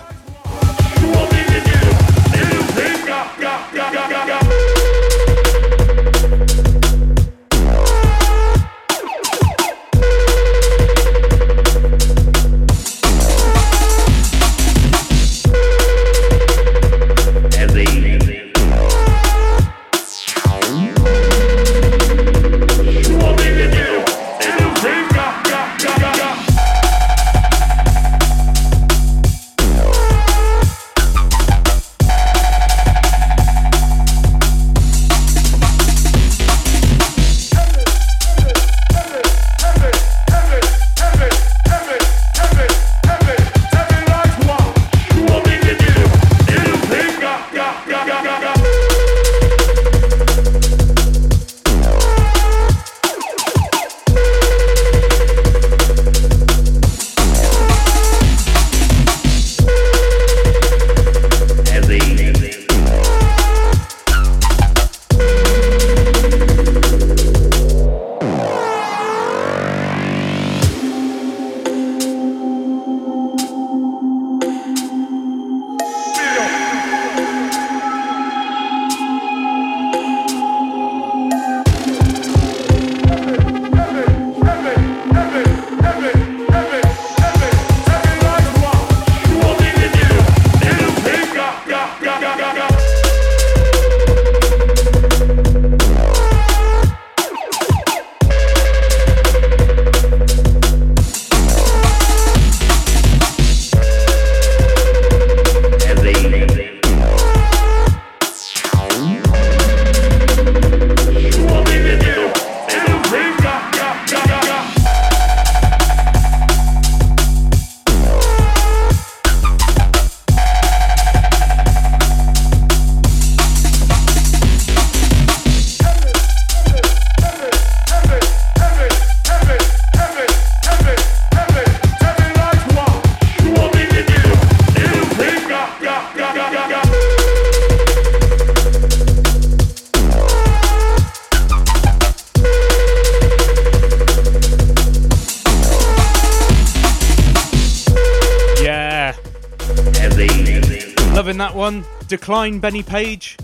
Decline Benny Page.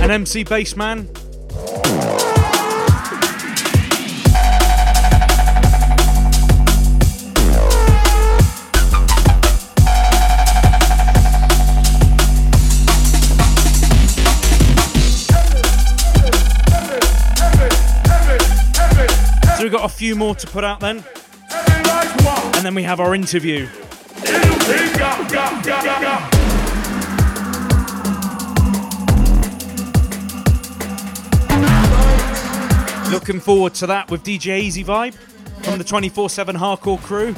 And MC Bassman. So we've got a few more to put out then. And then we have our interview. Looking forward to that with DJ EazyVibe from the 24 7 hardcore crew.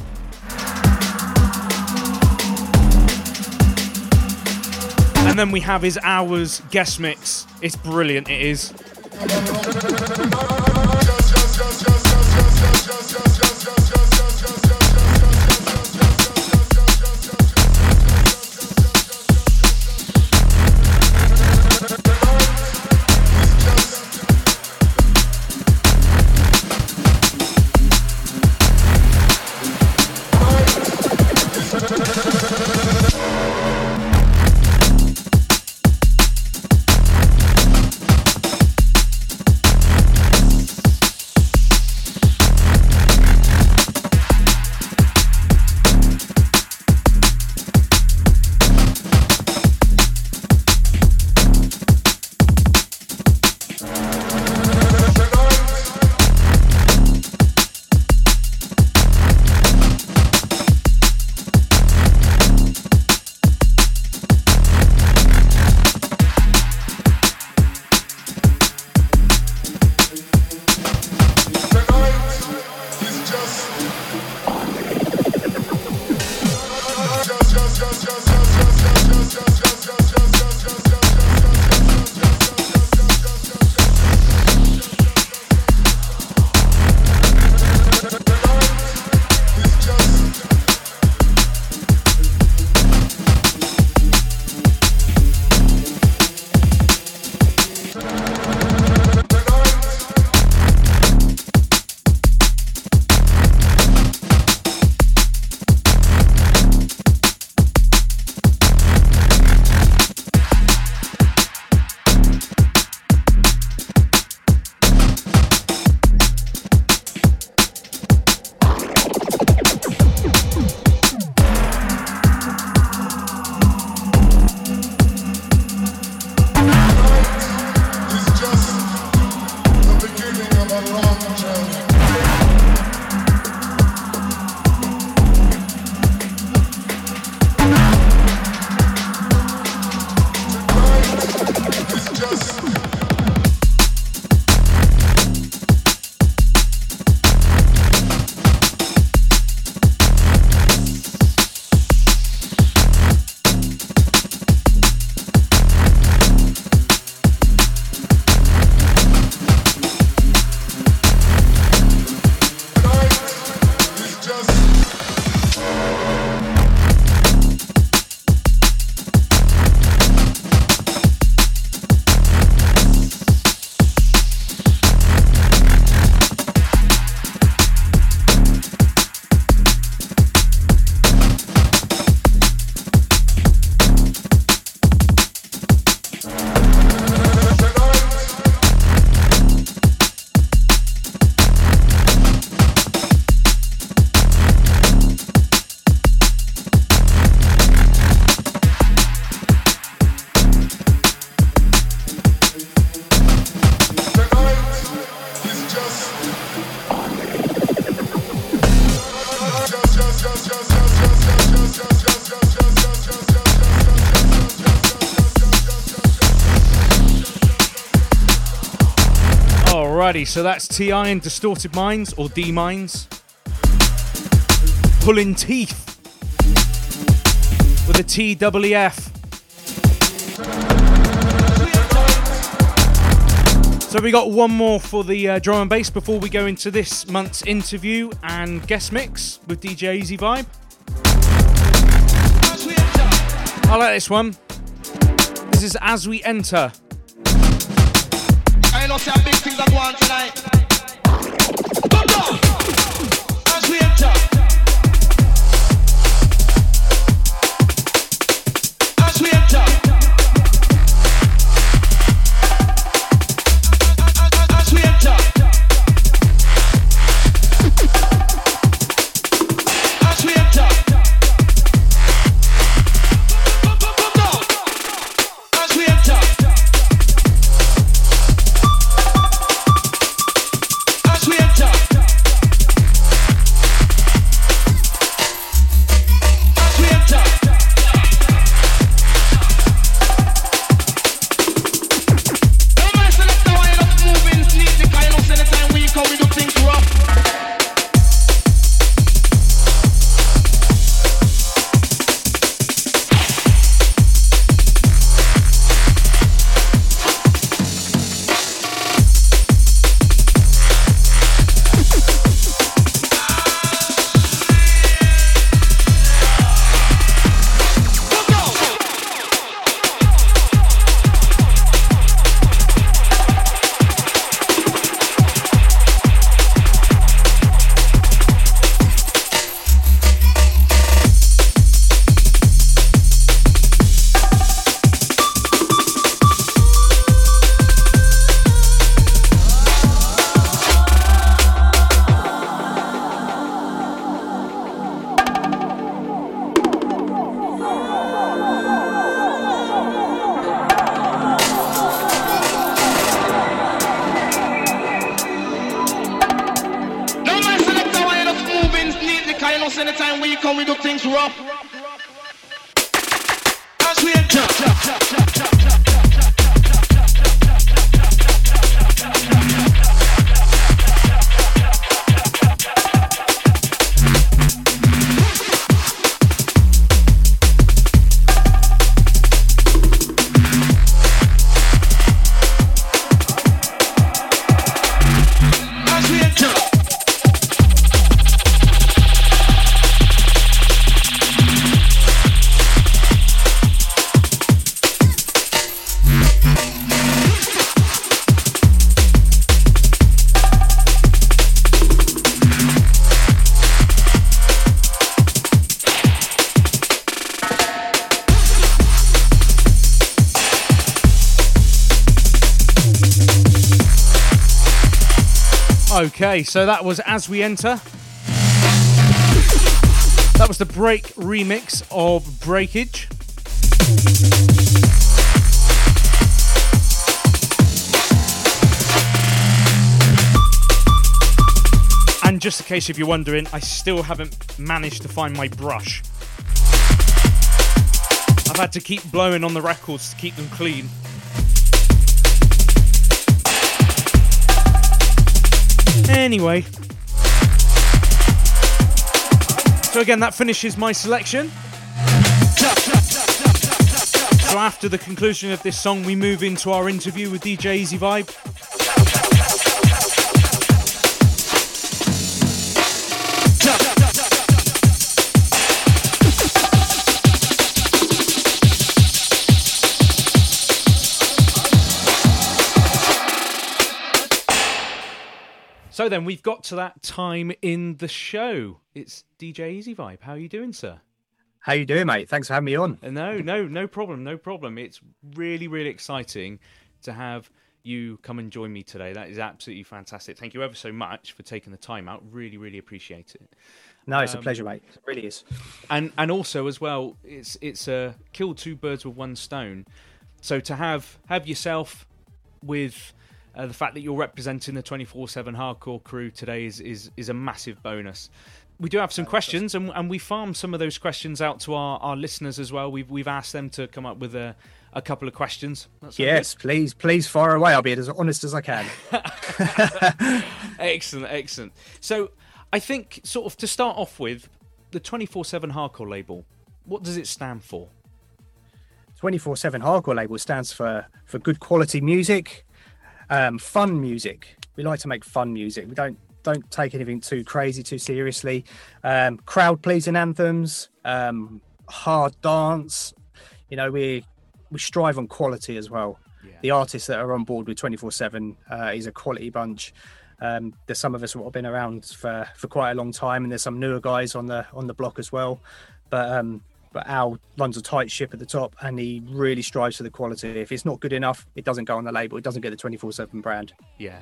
And then we have his hours guest mix. It's brilliant, it is. So that's TI and Distorted Minds, or D Minds. Pulling Teeth with a TWF. So we got one more for the uh, drum and bass before we go into this month's interview and guest mix with DJ EazyVibe. I like this one. This is As We Enter. Things are going tonight. Come down. Okay, so that was As We Enter. That was the Break remix of Breakage. And just in case if you're wondering, I still haven't managed to find my brush. I've had to keep blowing on the records to keep them clean. Anyway. So again, that finishes my selection. So after the conclusion of this song, we move into our interview with DJ EazyVibe. So then we've got to that time in the show. It's DJ EazyVibe. How are you doing, sir? How you doing, mate? Thanks for having me on. Uh, No, no, no problem, no problem. It's really, really exciting to have you come and join me today. That is absolutely fantastic. Thank you ever so much for taking the time out. Really, really appreciate it. No, it's a Um, pleasure, mate. It really is. And and also as well, it's it's a kill two birds with one stone. So to have have yourself with uh, the fact that you're representing the 24/7 hardcore crew today is is is a massive bonus. We do have some questions, and, and we farm some of those questions out to our, our listeners as well. We've we've asked them to come up with a, a couple of questions. That's Yes, please, please fire away. I'll be as honest as I can. excellent, excellent. So, I think, sort of, to start off with, the 24 7 hardcore label, what does it stand for? 24 7 hardcore label stands for for good quality music um, fun music. We like to make fun music. We don't don't take anything too crazy too seriously. Um, crowd pleasing anthems um, hard dance. You know we we strive on quality as well. The artists that are on board with 24 uh, 7 is a quality bunch. Um, there's some of us who have been around for for quite a long time and there's some newer guys on the on the block as well. But um but Al runs a tight ship at the top and he really strives for the quality. If it's not good enough, it doesn't go on the label. It doesn't get the 24 7 brand. Yeah.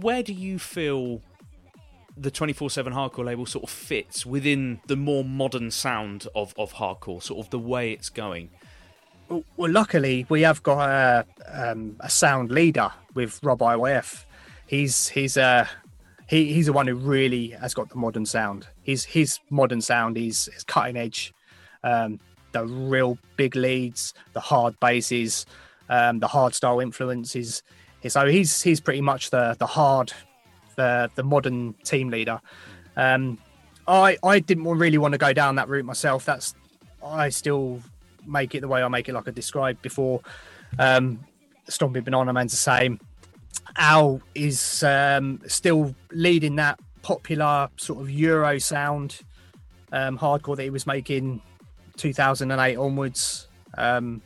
Where do you feel the 24 7 hardcore label sort of fits within the more modern sound of, of hardcore, sort of the way it's going? Well, well, luckily, we have got a, um, a sound leader with Rob IYF. He's he's uh, he, he's the one who really has got the modern sound. His his modern sound is, is cutting edge. Um, the real big leads, the hard basses, um, the hard style influences. So he's he's pretty much the the hard, the the modern team leader. Um, I I didn't really want to go down that route myself. That's I still make it the way I make it, like I described before. Um, Stomping Banana Man's the same. Al is um, still leading that popular sort of Euro sound um, hardcore that he was making 2008 onwards. Um,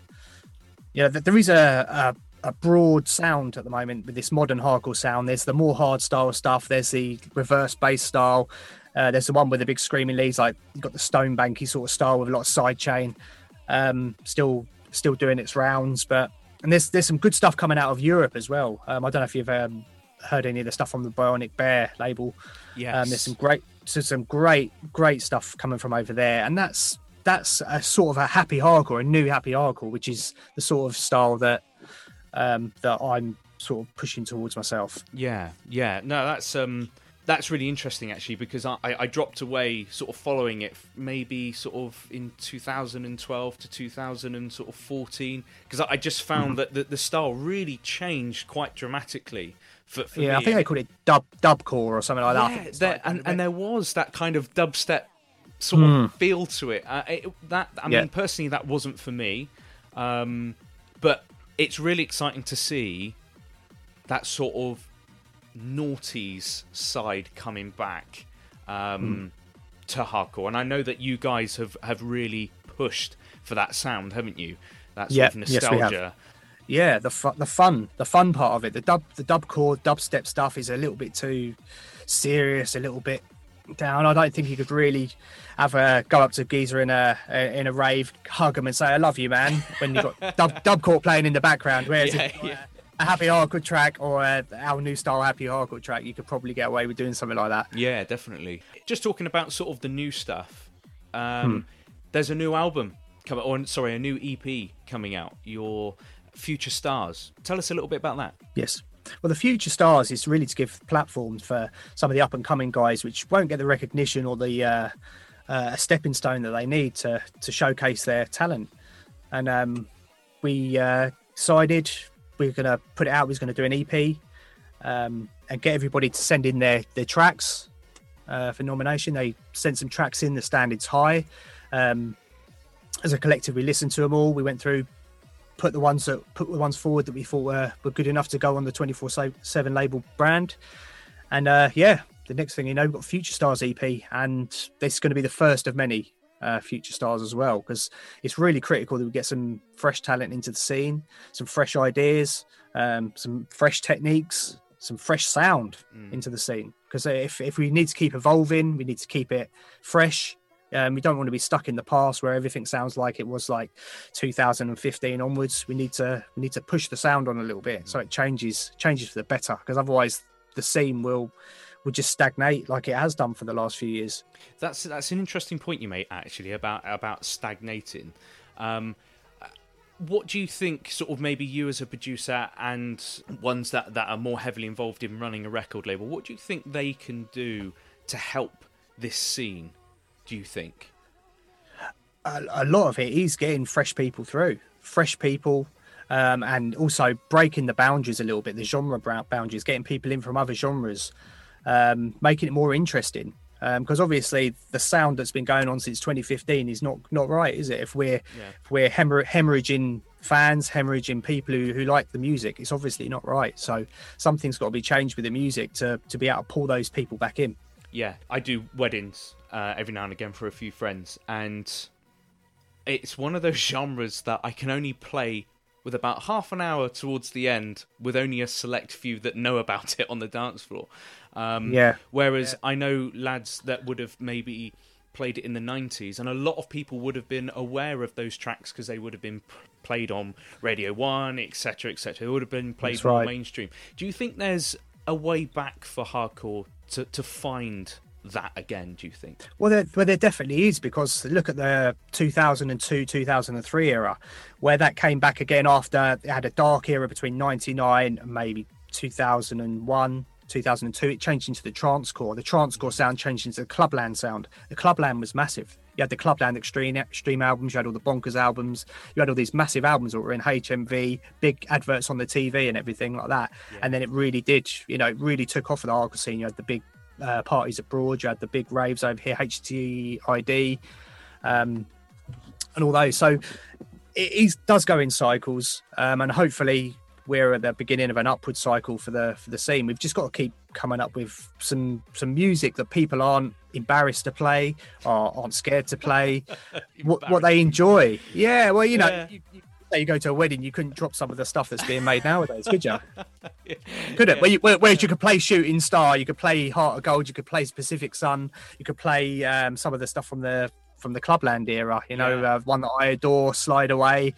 you know, th- there is a, a, a broad sound at the moment with this modern hardcore sound. There's the more hard style stuff. There's the reverse bass style. Uh, there's the one with the big screaming leads, like you've got the stone banky sort of style with a lot of side chain. Um, still, still doing its rounds, but and there's there's some good stuff coming out of Europe as well. Um, I don't know if you've um, heard any of the stuff on the Bionic Bear label. Yeah, Um, there's some great, so some great, great stuff coming from over there, and that's that's a sort of a happy hardcore, a new happy hardcore, which is the sort of style that um, that I'm sort of pushing towards myself. Yeah, yeah. No, that's um that's really interesting actually because I, I I dropped away sort of following it maybe sort of in 2012 to 2014 because I, I just found Mhm. that the, the style really changed quite dramatically. For, for yeah, I think they called it dub dubcore or something like that. Yeah, it's there, like- and, and there was that kind of dubstep sort Hmm. of feel to it. Uh, it that I Yeah. mean, personally, that wasn't for me. Um, but it's really exciting to see that sort of naughties side coming back um, to hardcore. And I know that you guys have, have really pushed for that sound, haven't you? That sort Yeah, of yes, nostalgia. Yeah, the fu- the fun, the fun part of it, the dub, the dubcore, dubstep stuff is a little bit too serious, a little bit down. I don't think you could really have a go up to geezer in a in a rave, hug him and say "I love you, man" when you've got dub dubcore playing in the background. Whereas Yeah, if yeah. a, a happy hardcore track or a, our new style happy hardcore track, you could probably get away with doing something like that. Yeah, definitely. Just talking about sort of the new stuff. Um, Hmm. There's a new album coming, or sorry, a new EP coming out. Your Future Stars. Tell us a little bit about that. Yes. Well, the future stars is really to give platforms for some of the up and coming guys, which won't get the recognition or the uh, uh, stepping stone that they need to to showcase their talent. And um, we uh, decided we are going to put it out. We are going to do an EP um, and get everybody to send in their their tracks uh, for nomination. They sent some tracks in. The standards high. Um, as a collective, we listened to them all. We went through, put the ones that put the ones forward that we thought were, were good enough to go on the 24 7 label brand. And uh yeah the next thing you know we've got future stars ep and this is going to be the first of many uh future stars as well because it's really critical that we get some fresh talent into the scene some fresh ideas um some fresh techniques some fresh sound into the scene. Because if, if we need to keep evolving we need to keep it fresh um, we don't want to be stuck in the past where everything sounds like it was like 2015 onwards. We need to we need to push the sound on a little bit so it changes changes for the better because otherwise the scene will will just stagnate like it has done for the last few years. That's that's an interesting point you made actually about about stagnating. Um, what do you think? Sort of maybe you as a producer and ones that that are more heavily involved in running a record label. What do you think they can do to help this scene? Do you think? a, a lot of it is getting fresh people through, fresh people, um, and also breaking the boundaries a little bit, the genre boundaries, getting people in from other genres, um, making it more interesting. Because obviously the sound that's been going on since 2015 is not not right, is it? If we're Yeah. if we're hemorrh- hemorrhaging fans, hemorrhaging people who, who like the music, it's obviously not right. So something's got to be changed with the music to to be able to pull those people back in. Yeah, I do weddings uh, every now and again for a few friends, and it's one of those genres that I can only play with about half an hour towards the end, with only a select few that know about it on the dance floor. Um, Yeah. Whereas I know lads that would have maybe played it in the 90s, and a lot of people would have been aware of those tracks because they would have been p- played on Radio 1, etc., etc. It would have been played right. mainstream. Do you think there's a way back for hardcore to, to find that again, do you think? Well, there, well, there definitely is because look at the 2002 2003 era, where that came back again after it had a dark era between 99 and maybe 2001. 2002, it changed into the trance core. The trance core sound changed into the Clubland sound. The Clubland was massive. You had the Clubland Extreme Extreme albums. You had all the Bonkers albums. You had all these massive albums that were in HMV, big adverts on the TV and everything like that. And then it really did, you know, it really took off for the hardcore scene. You had the big uh, parties abroad. You had the big raves over here, HTID, um, and all those. So it is, does go in cycles, um, and hopefully we're at the beginning of an upward cycle for the for the scene. We've just got to keep coming up with some some music that people aren't embarrassed to play or aren't scared to play, what, what they enjoy. Yeah, well, you know. Yeah. You, you, say you go to a wedding, you couldn't drop some of the stuff that's being made nowadays, could you? Could it? Where you, where, whereas you could play Shooting Star, you could play Heart of Gold, you could play Pacific Sun, you could play um, some of the stuff from the from the Clubland era. You know, Yeah. uh, one that I adore, Slide Away,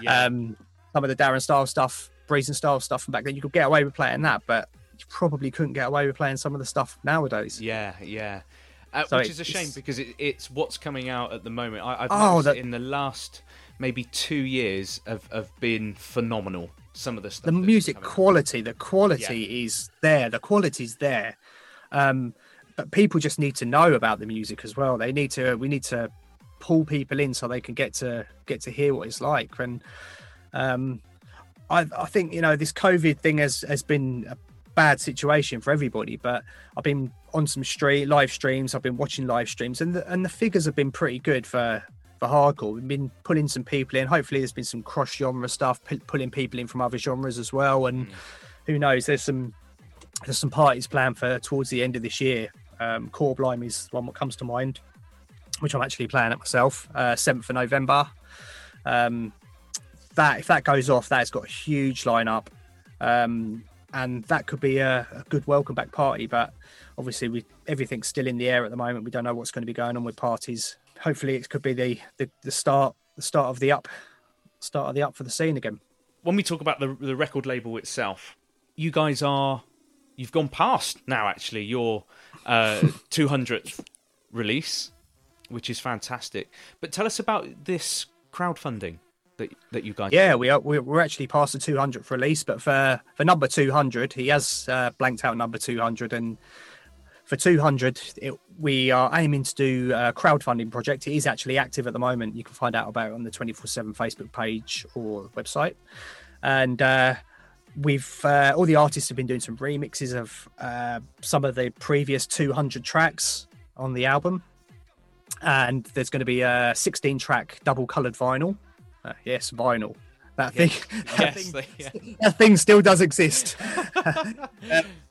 Yeah. um, some of the Darren Styles stuff, Breeze and Style stuff from back then. You could get away with playing that, but you probably couldn't get away with playing some of the stuff nowadays. Yeah, yeah. Uh, So which is a shame because it, it's what's coming out at the moment. I, I've Oh, that- in the last maybe two years have, have been phenomenal. Some of the stuff. the music coming out. quality the quality is there the quality's there Um, but people just need to know about the music as well. They need to. We need to pull people in so they can get to get to hear what it's like. And um, I, I think you know this COVID thing has has been a bad situation for everybody. But I've been on some stream live streams. I've been watching live streams, and the, and the figures have been pretty good for for hardcore. We've been pulling some people in. Hopefully, there's been some cross genre stuff, pu- pulling people in from other genres as well. And who knows? There's some there's some parties planned for towards the end of this year. Um, Core Blime is one that comes to mind, which I'm actually playing at myself. Uh, 7th of November. Um, that if that goes off, that's got a huge lineup, um, and that could be a, a good welcome back party. But obviously, we everything's still in the air at the moment. We don't know what's going to be going on with parties. Hopefully, it could be the the, the start the start of the up start of the up for the scene again. When we talk about the the record label itself, you guys are you've gone past now actually your uh, 200th release, which is fantastic. But tell us about this crowdfunding that that you guys Yeah, we are. We're we're actually past the 200th release, but for for number 200, he has uh, blanked out number 200, and for 200, it, we are aiming to do a crowdfunding project. It is actually active at the moment. You can find out about it on the 24/7 Facebook page or website, and. Uh, We've uh, all the artists have been doing some remixes of uh, some of the previous 200 tracks on the album, and there's going to be a 16 track double colored vinyl. Uh, yes, vinyl. That thing, that, Yes, thing they- that thing still does exist.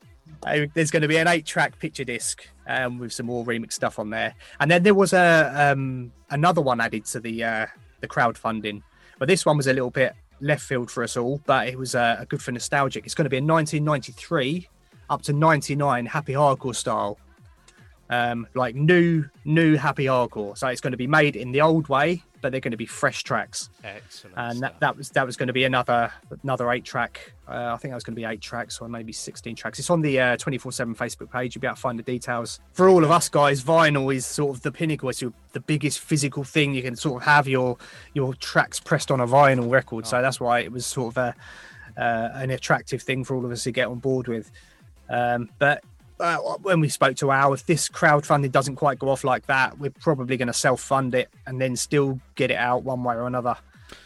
Uh, there's going to be an eight-track picture disc um, with some more remix stuff on there, and then there was a um, another one added to the uh, the crowdfunding. But this one was a little bit left field for us all, but it was uh, good for nostalgic. It's going to be a 1993 up to 99 happy hardcore style, um, like new new happy hardcore. So it's going to be made in the old way, but they're going to be fresh tracks Excellent. and that, that was that was going to be another another eight track. Uh, I think that was going to be eight tracks or maybe sixteen tracks. It's on the twenty four seven Facebook page. You'll be able to find the details. For all of us guys, vinyl is sort of the pinnacle. It's your, the biggest physical thing you can sort of have your your tracks pressed on a vinyl record. So that's why it was sort of a uh, an attractive thing for all of us to get on board with. Um, but uh, when we spoke to Al, if this crowdfunding doesn't quite go off like that, we're probably going to self fund it and then still get it out one way or another.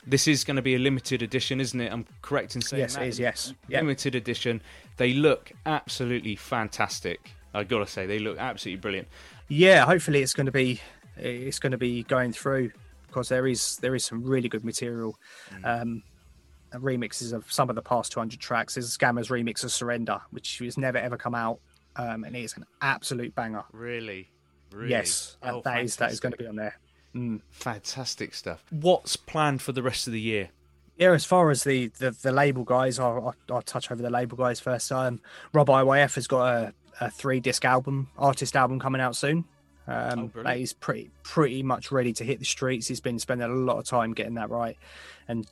This is going to be a limited edition, isn't it? I'm correct in saying Yes, that. it is, yes. Yep. Limited edition. They look absolutely fantastic. I got to say, they look absolutely brilliant. yeah hopefully it's going to be it's going to be going through because there is there is some really good material um remixes of some of the past 200 tracks there's scammers remix of surrender which has never ever come out um and it is an absolute banger Really, really. yes Oh, that is that is going to be on there Mm. fantastic stuff. What's planned for the rest of the year? yeah as far as the the, the label guys I'll, I'll, I'll touch over the label guys first um rob iyf has got a, a three disc album artist album coming out soon um that brilliant. is pretty pretty much ready to hit the streets he's been spending a lot of time getting that right and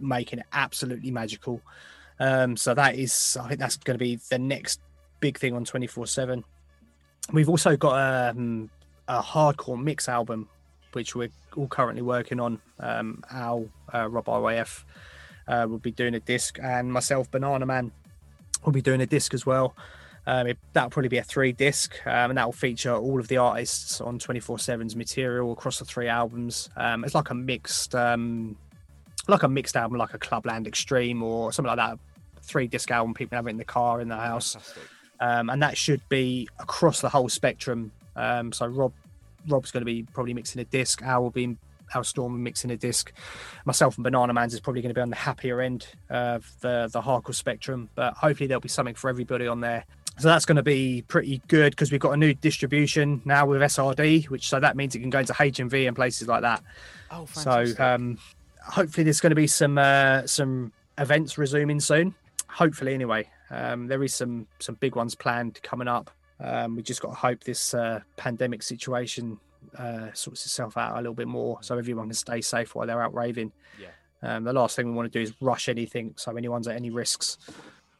making it absolutely magical um so that is i think that's going to be the next big thing on 24 7 we've also got um, a hardcore mix album which we're all currently working on um al uh, rob iyf uh, will be doing a disc, and myself, Banana Man, will be doing a disc as well. Um, it, that'll probably be a three disc, um, and that will feature all of the artists on 24 7's material across the three albums. Um, it's like a mixed, um, like a mixed album, like a Clubland Extreme or something like that. Three disc album, people have it in the car, in the house, um, and that should be across the whole spectrum. Um, so Rob, Rob's going to be probably mixing a disc. Al will be Al Storm mixing a disc. Myself and Banana Man's is probably going to be on the happier end of the the hardcore spectrum, but hopefully there'll be something for everybody on there. So that's going to be pretty good because we've got a new distribution now with SRD, which so that means it can go into HMV and places like that. Oh, fantastic. So um, hopefully there's going to be some uh, some events resuming soon. Hopefully, anyway, um, there is some some big ones planned coming up. Um, we just got to hope this uh, pandemic situation uh, sorts itself out a little bit more, so everyone can stay safe while they're out raving. Yeah. Um, the last thing we want to do is rush anything, so anyone's at any risks.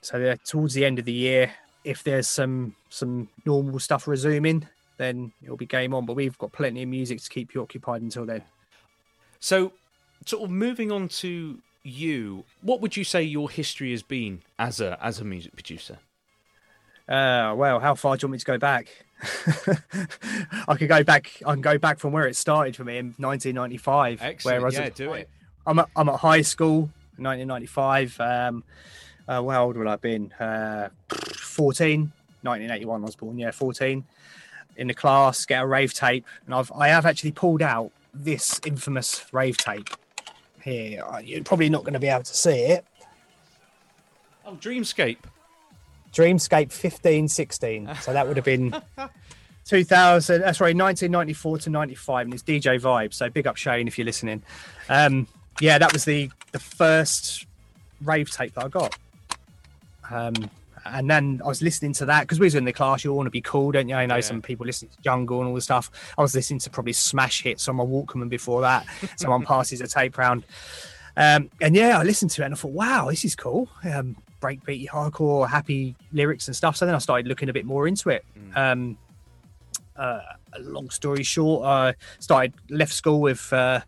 So towards the end of the year, if there's some some normal stuff resuming, then it'll be game on. But we've got plenty of music to keep you occupied until then. So, sort of moving on to you, what would you say your history has been as a as a music producer? Uh, well, how far do you want me to go back? I could go back. I can go back from where it started for me in 1995. Excellent. Where I was yeah, at- do it. I'm at, I'm at high school, 1995. Um, uh, how old would I have been? Uh, 14, 1981. I was born. Yeah, 14. In the class, get a rave tape, and I've I have actually pulled out this infamous rave tape here. Uh, You're probably not going to be able to see it. Oh, Dreamscape. Dreamscape 15, 16. So that would have been 2000. That's right, 1994 to 95, and it's DJ Vibe. So big up Shane if you're listening. Um, yeah, that was the the first rave tape that I got. Um, and then I was listening to that because we was in the class. You all want to be cool, don't you? I know some people listen to Jungle and all the stuff. I was listening to probably smash hits on my Walkman before that. Someone passes a tape round. Um, and yeah, I listened to it and I thought, wow, this is cool. Um, breakbeaty, hardcore, happy lyrics and stuff. So then I started looking a bit more into it. Um, uh, a long story short, I started left school with uh,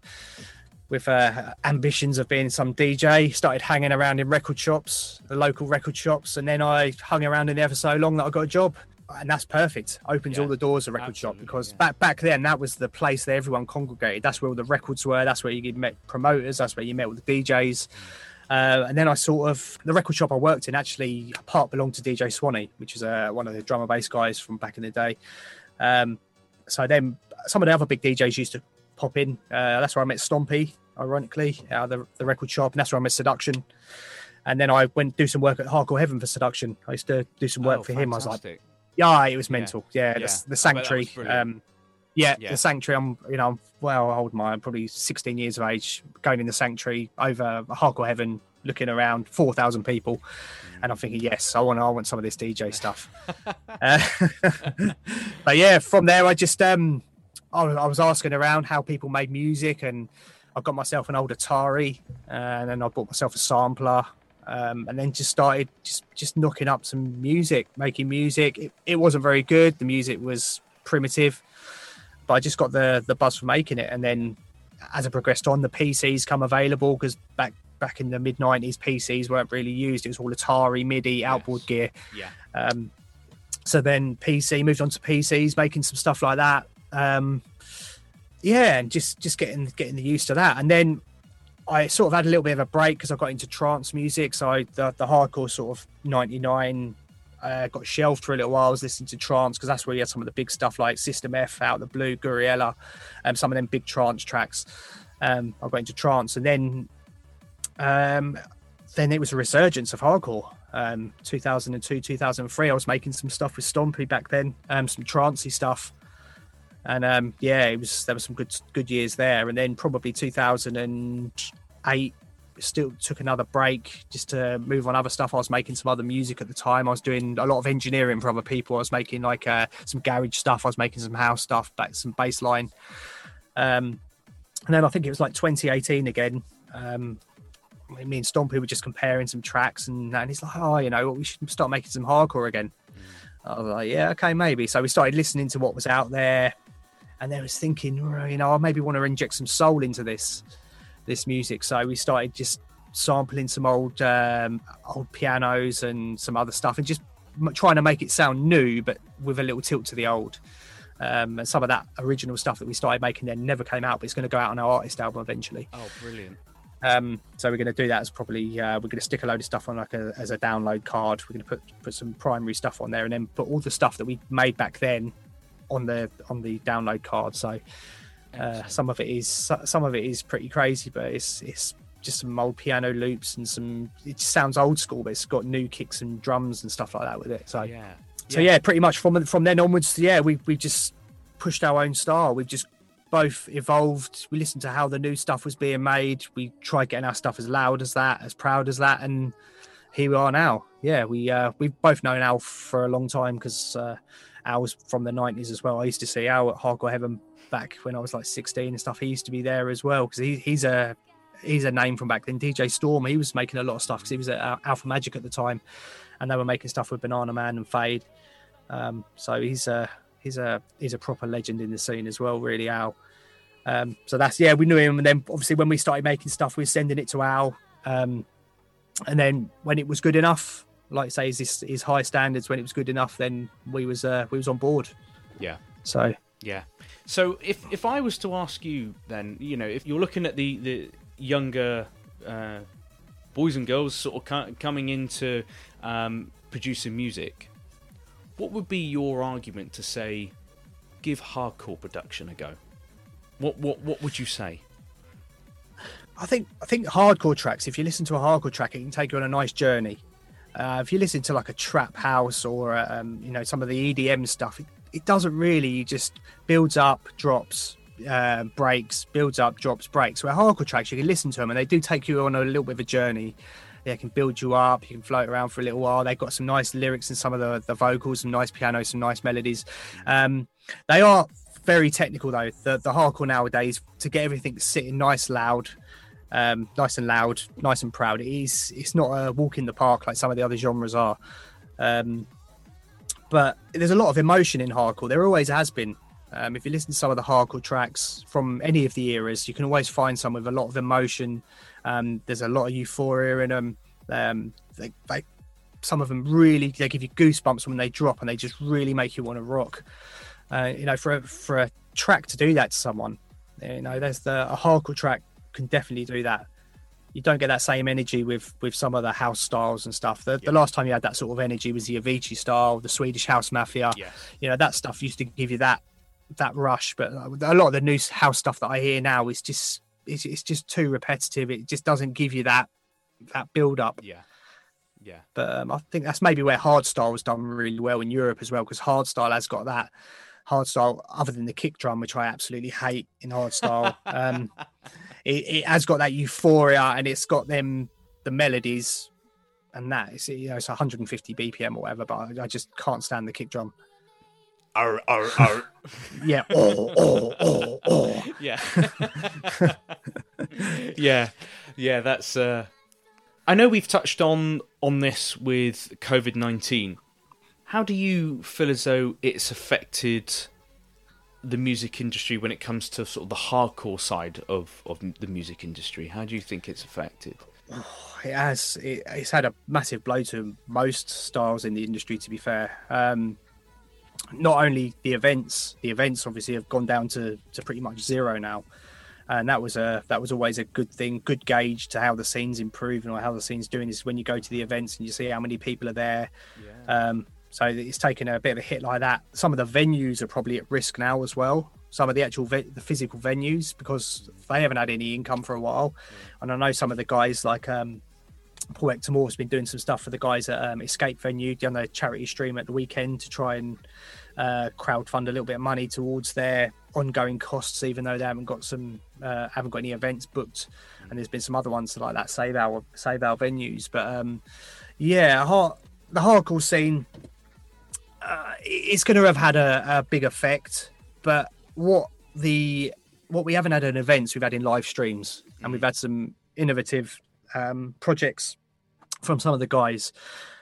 with uh, ambitions of being some DJ. Started hanging around in record shops, the local record shops, and then I hung around in there for so long that I got a job. And that's perfect. Opens all the doors of record shop because back back then that was the place that everyone congregated. That's where all the records were. That's where you met promoters. That's where you met all the DJs. Uh, and then I sort of the record shop I worked in actually part belonged to DJ Swanee, which is uh, one of the drum and bass guys from back in the day. Um, so then some of the other big DJs used to pop in. Uh, that's where I met Stompy, ironically, out of the, the record shop, and that's where I met Seduction. And then I went do some work at Hardcore Heaven for Seduction. I used to do some work Oh, for him. I was like, yeah, it was mental. Yeah, Yeah. The, the Sanctuary. Um, yeah, Yeah. the Sanctuary. I'm, you know, I'm well old? I'm probably 16 years of age, going in the Sanctuary over Hardcore Heaven, looking around, 4,000 people, and I'm thinking, yes, I want, I want some of this DJ stuff. uh, but yeah, from there, I just, um, I, was- I was asking around how people made music, and I got myself an old Atari, and then I bought myself a sampler. Um, and then just started just just knocking up some music, making music. It, it wasn't very good. The music was primitive, but I just got the the buzz for making it. And then as I progressed on, the PCs come available because back back in the mid '90s, PCs weren't really used. It was all Atari, MIDI, outboard gear. Yeah. Um, so then PC moved on to PCs, making some stuff like that. Um, yeah, and just just getting getting the used to that. And then I sort of had a little bit of a break because I got into trance music. So I, the the hardcore sort of '99 uh, got shelved for a little while. I was listening to trance because that's where you had some of the big stuff like System F, Out the Blue, Gouryella, and some of them big trance tracks. Um, I got into trance, and then um, then it was a resurgence of hardcore. Um, 2002, 2003, I was making some stuff with Stompy back then, um, some trancey stuff, and um, yeah, it was there were some good good years there. And then probably 2008, still took another break just to move on other stuff. I was making some other music at the time. I was doing a lot of engineering for other people. I was making like uh, some garage stuff. I was making some house stuff, back some bass line. Um, and then I think it was like 2018 again. Um, me and Stompy were just comparing some tracks, and, and he's like, "Oh, you know, we should start making some hardcore again." I was like, "Yeah, okay, maybe." So we started listening to what was out there, and then I was thinking, "Oh, you know, I maybe want to inject some soul into this this music. So we started just sampling some old um, old pianos and some other stuff, and just trying to make it sound new, but with a little tilt to the old. Um, and some of that original stuff that we started making then never came out, but it's going to go out on our artist album eventually. Oh, brilliant. Um, so we're going to do that as probably uh, we're going to stick a load of stuff on like a, as a download card. We're going to put put some primary stuff on there, and then put all the stuff that we made back then on the on the download card. So uh, some of it is some of it is pretty crazy, but it's it's just some old piano loops and some. It sounds old school, but it's got new kicks and drums and stuff like that with it. So Yeah. so yeah, pretty much from from then onwards, yeah, we we just pushed our own style. We've just both evolved. We listened to how the new stuff was being made. We tried getting our stuff as loud as that, as proud as that, and here we are now. Yeah, we uh, we've both known Alf for a long time because uh, Al was from the '90s as well. I used to see Al at Hardcore Heaven back when I was like 16 and stuff. He used to be there as well because he, he's a he's a name from back then. DJ Storm, he was making a lot of stuff because he was at Alpha Magic at the time, and they were making stuff with Banana Man and Fade. Um, so he's a he's a he's a proper legend in the scene as well, really Al. Um, so that's yeah, we knew him, and then obviously when we started making stuff, we were sending it to Al, um, and then when it was good enough, like you say, is his, his high standards when it was good enough, then we was uh, we was on board. Yeah. So Yeah. So if if I was to ask you, then you know, if you're looking at the the younger uh, boys and girls sort of coming into um, producing music, what would be your argument to say, give hardcore production a go? What what what would you say? I think I think hardcore tracks. If you listen to a hardcore track, it can take you on a nice journey. Uh, if you listen to like a trap house or um, you know some of the EDM stuff, it, it doesn't really. Just builds up, drops, uh, breaks, builds up, drops, breaks. Where hardcore tracks, you can listen to them and they do take you on a little bit of a journey. They can build you up. You can float around for a little while. They've got some nice lyrics and some of the, the vocals, some nice piano, some nice melodies. Um, they are very technical though. The the hardcore nowadays to get everything sitting nice, loud, um, nice and loud, nice and proud. It is. It's not a walk in the park like some of the other genres are. Um, but there's a lot of emotion in hardcore. There always has been. Um, if you listen to some of the hardcore tracks from any of the eras, you can always find some with a lot of emotion. Um, there's a lot of euphoria in them. Um, they, they, some of them really they give you goosebumps when they drop, and they just really make you want to rock. Uh, you know, for a, for a track to do that to someone, you know, there's the a hardcore track can definitely do that. You don't get that same energy with with some of the house styles and stuff. The, the last time you had that sort of energy was the Avicii style, the Swedish House Mafia. Yes. You know, that stuff used to give you that that rush. But a lot of the new house stuff that I hear now is just it's, it's just too repetitive. It just doesn't give you that that build up. Yeah. Yeah. But um, I think that's maybe where hardstyle was done really well in Europe as well, because hardstyle has got that hardstyle other than the kick drum, which I absolutely hate in hardstyle. um, it, it has got that euphoria and it's got them the melodies and that it's you know it's 150 BPM or whatever, but I, I just can't stand the kick drum. Arr, arr, arr. Yeah. Oh, oh, oh, oh. yeah. yeah. Yeah, that's uh I know we've touched on on this with COVID-19. How do you feel as though it's affected the music industry when it comes to sort of the hardcore side of of the music industry? How do you think it's affected? it has. It, it's had a massive blow to most styles in the industry to be fair. Um not only the events the events obviously have gone down to to pretty much zero now. And that was a that was always a good thing good gauge to how the scene's improving or how the scene's doing is when you go to the events and you see how many people are there. Um so it's taken a bit of a hit like that some of the venues are probably at risk now as well some of the actual ve- the physical venues because they haven't had any income for a while and i know some of the guys like um Paul Hector Moore has been doing some stuff for the guys at um, Escape Venue, done a charity stream at the weekend to try and uh, crowdfund a little bit of money towards their ongoing costs, even though they haven't got some, uh, haven't got any events booked. And there's been some other ones like that, Save Our Save Our venues. But um, yeah, hard, the hardcore scene, uh, it's going to have had a, a big effect. But what the what we haven't had in events, we've had in live streams, and we've had some innovative um, projects from some of the guys.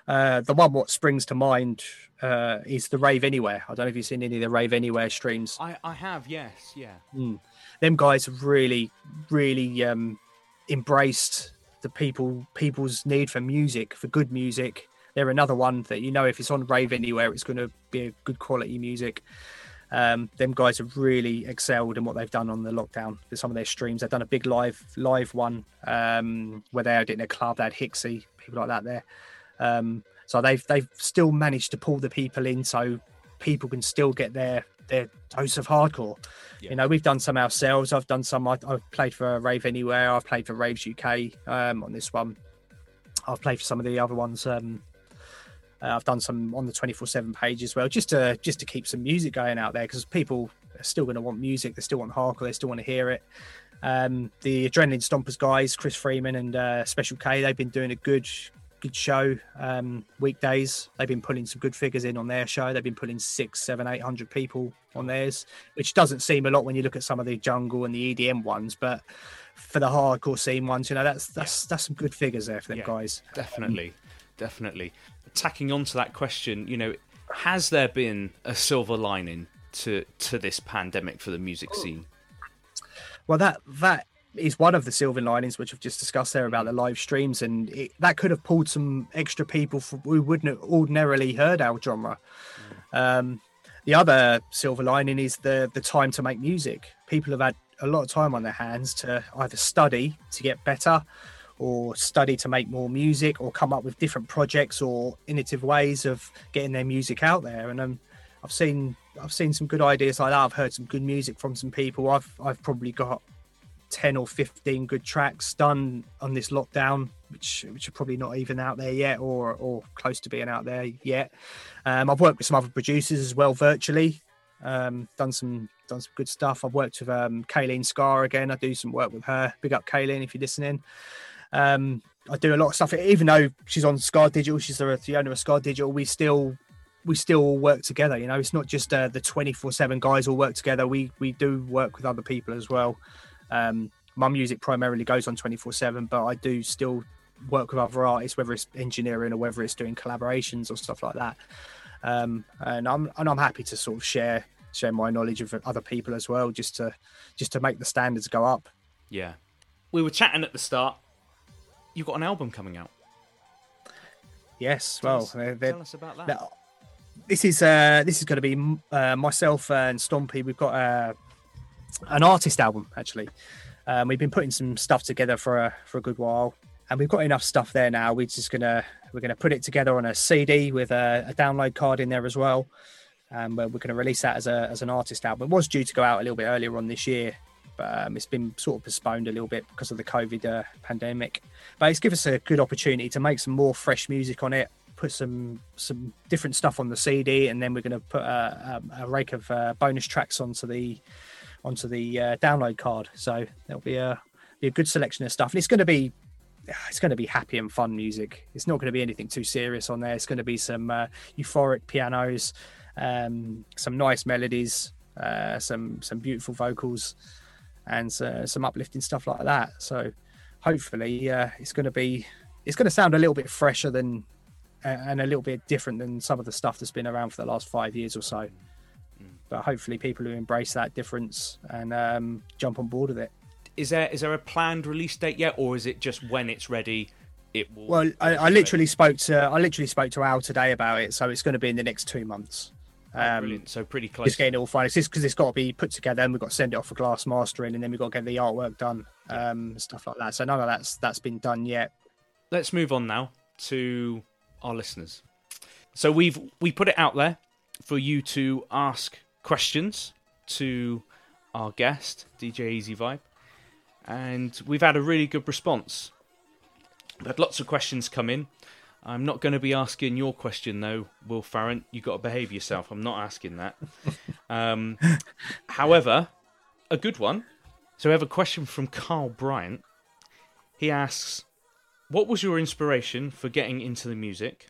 Uh, the one what springs to mind uh, is the Rave Anywhere. I don't know if you've seen any of the Rave Anywhere streams. I, I have, yes, yeah. Mm. Them guys have really, really um, embraced the people people's need for music, for good music. They're another one that you know if it's on Rave Anywhere, it's going to be a good quality music. Um, them guys have really excelled in what they've done on the lockdown with some of their streams. They've done a big live live one um, where they had it in a club. They had Hixie, people like that there. Um, so they've they've still managed to pull the people in, so people can still get their their dose of hardcore. You know, we've done some ourselves. I've done some. I, I've played for Rave Anywhere. I've played for Raves UK um, on this one. I've played for some of the other ones. Um, uh, I've done some on the 24/7 page as well, just to just to keep some music going out there because people are still going to want music. They still want hardcore. They still want to hear it. Um, the Adrenaline Stompers guys, Chris Freeman and uh, Special K, they've been doing a good good show um, weekdays. They've been putting some good figures in on their show. They've been putting six, seven, eight hundred people on theirs, which doesn't seem a lot when you look at some of the jungle and the EDM ones, but for the hardcore scene ones, you know, that's that's that's some good figures there for them Yeah, guys. Definitely, definitely. Tacking on to that question, you know, has there been a silver lining to to this pandemic for the music scene? Well, that that is one of the silver linings, which I've just discussed there about the live streams, and it, that could have pulled some extra people from, who wouldn't have ordinarily heard our genre. Um, the other silver lining is the the time to make music. People have had a lot of time on their hands to either study to get better, or study to make more music, or come up with different projects or innovative ways of getting their music out there. And um, I've seen I've seen some good ideas like that. I've heard some good music from some people. I've I've probably got 10 or 15 good tracks done on this lockdown which which are probably not even out there yet or or close to being out there yet um, i've worked with some other producers as well virtually um, done some done some good stuff i've worked with um kayleen scar again i do some work with her big up kayleen if you're listening um, i do a lot of stuff even though she's on scar digital she's the, the owner of scar digital we still we still all work together you know it's not just uh, the 24 7 guys all work together we we do work with other people as well um, my music primarily goes on 24 7, but I do still work with other artists, whether it's engineering or whether it's doing collaborations or stuff like that. Um, and I'm and I'm happy to sort of share share my knowledge of other people as well, just to just to make the standards go up. Yeah. We were chatting at the start. You've got an album coming out. Yes, Tell well, us- they're- they're- tell us about that. this is uh this is going to be uh, myself and Stompy. We've got uh, an artist album actually. Um, we've been putting some stuff together for a for a good while, and we've got enough stuff there now. We're just gonna we're gonna put it together on a CD with a, a download card in there as well. Um, where we're going to release that as a as an artist album. It was due to go out a little bit earlier on this year, um, it's been sort of postponed a little bit because of the COVID uh, pandemic. But it's given us a good opportunity to make some more fresh music on it, put some some different stuff on the CD, and then we're going to put a, a, a rake of uh, bonus tracks onto the onto the uh, download card. So there'll be a be a good selection of stuff, and it's going to be it's going to be happy and fun music. It's not going to be anything too serious on there. It's going to be some uh, euphoric pianos, um, some nice melodies, uh, some some beautiful vocals, and uh, some uplifting stuff like that. So hopefully, uh, it's going to be it's going to sound a little bit fresher than uh, and a little bit different than some of the stuff that's been around for the last five years or so. But hopefully, people who embrace that difference and um, jump on board with it. Is there is there a planned release date yet, or is it just when it's ready? It will. Well, I, I literally spoke to I literally spoke to Al today about it, so it's going to be in the next two months. Um, brilliant. So pretty close. Just getting it all finalized. It's because it's got to be put together, and we've got to send it off for glass mastering, and then we've got to get the artwork done, um, stuff like that. So none of that's that's been done yet. Let's move on now to our listeners. So we've we put it out there for you to ask questions to our guest DJ EazyVibe, and we've had a really good response. We've had lots of questions come in. I'm not going to be asking your question though, Will Farrant. You got to behave yourself. I'm not asking that. um, however, a good one. So we have a question from Carl Bryant. He asks, "What was your inspiration for getting into the music?"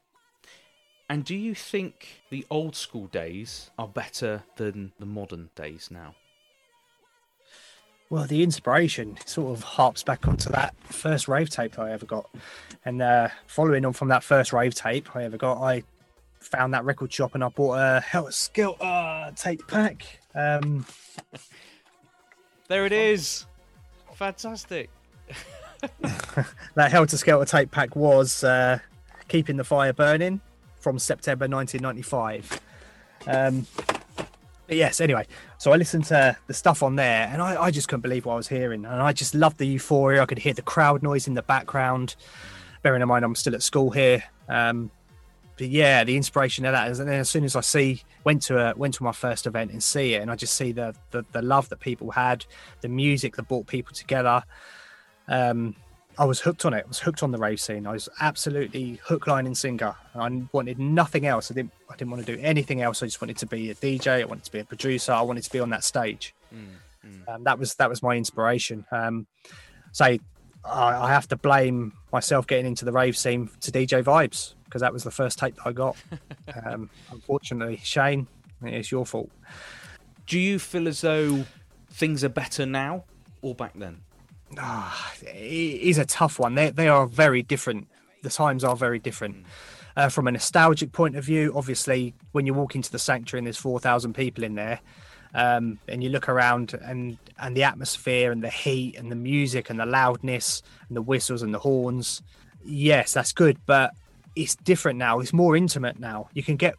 And do you think the old school days are better than the modern days now? Well, the inspiration sort of harps back onto that first rave tape I ever got, and uh, following on from that first rave tape I ever got, I found that record shop and I bought a Helter Skelter tape pack. Um, There it is. Fantastic. that Helter Skelter tape pack was uh, Keeping the Fire Burning from September 1995. Um, but yes, anyway, so I listened to the stuff on there and I, I just couldn't believe what I was hearing. And I just loved the euphoria. I could hear the crowd noise in the background. Bearing in mind, I'm still at school here. Um, but yeah, the inspiration of that is, and then as soon as I see, went to a, went to my first event and see it, and I just see the, the the love that people had, the music that brought people together. Um, I was hooked on it. I was hooked on the rave scene. I was absolutely hook, line, and sinker. I wanted nothing else. I didn't. I didn't want to do anything else. I just wanted to be a DJ. I wanted to be a producer. I wanted to be on that stage. Um, that was that was my inspiration. Um, say, I, I have to blame myself getting into the rave scene to DJ Vibes because that was the first tape that I got. um, unfortunately, Shane, it's your fault. Do you feel as though things are better now or back then? Ah, it is a tough one. They they are very different. The times are very different. Uh, from a nostalgic point of view, obviously, when you walk into the sanctuary and there's four thousand people in there, um, and you look around and and the atmosphere and the heat and the music and the loudness and the whistles and the horns. Yes, that's good, but it's different now. It's more intimate now. You can get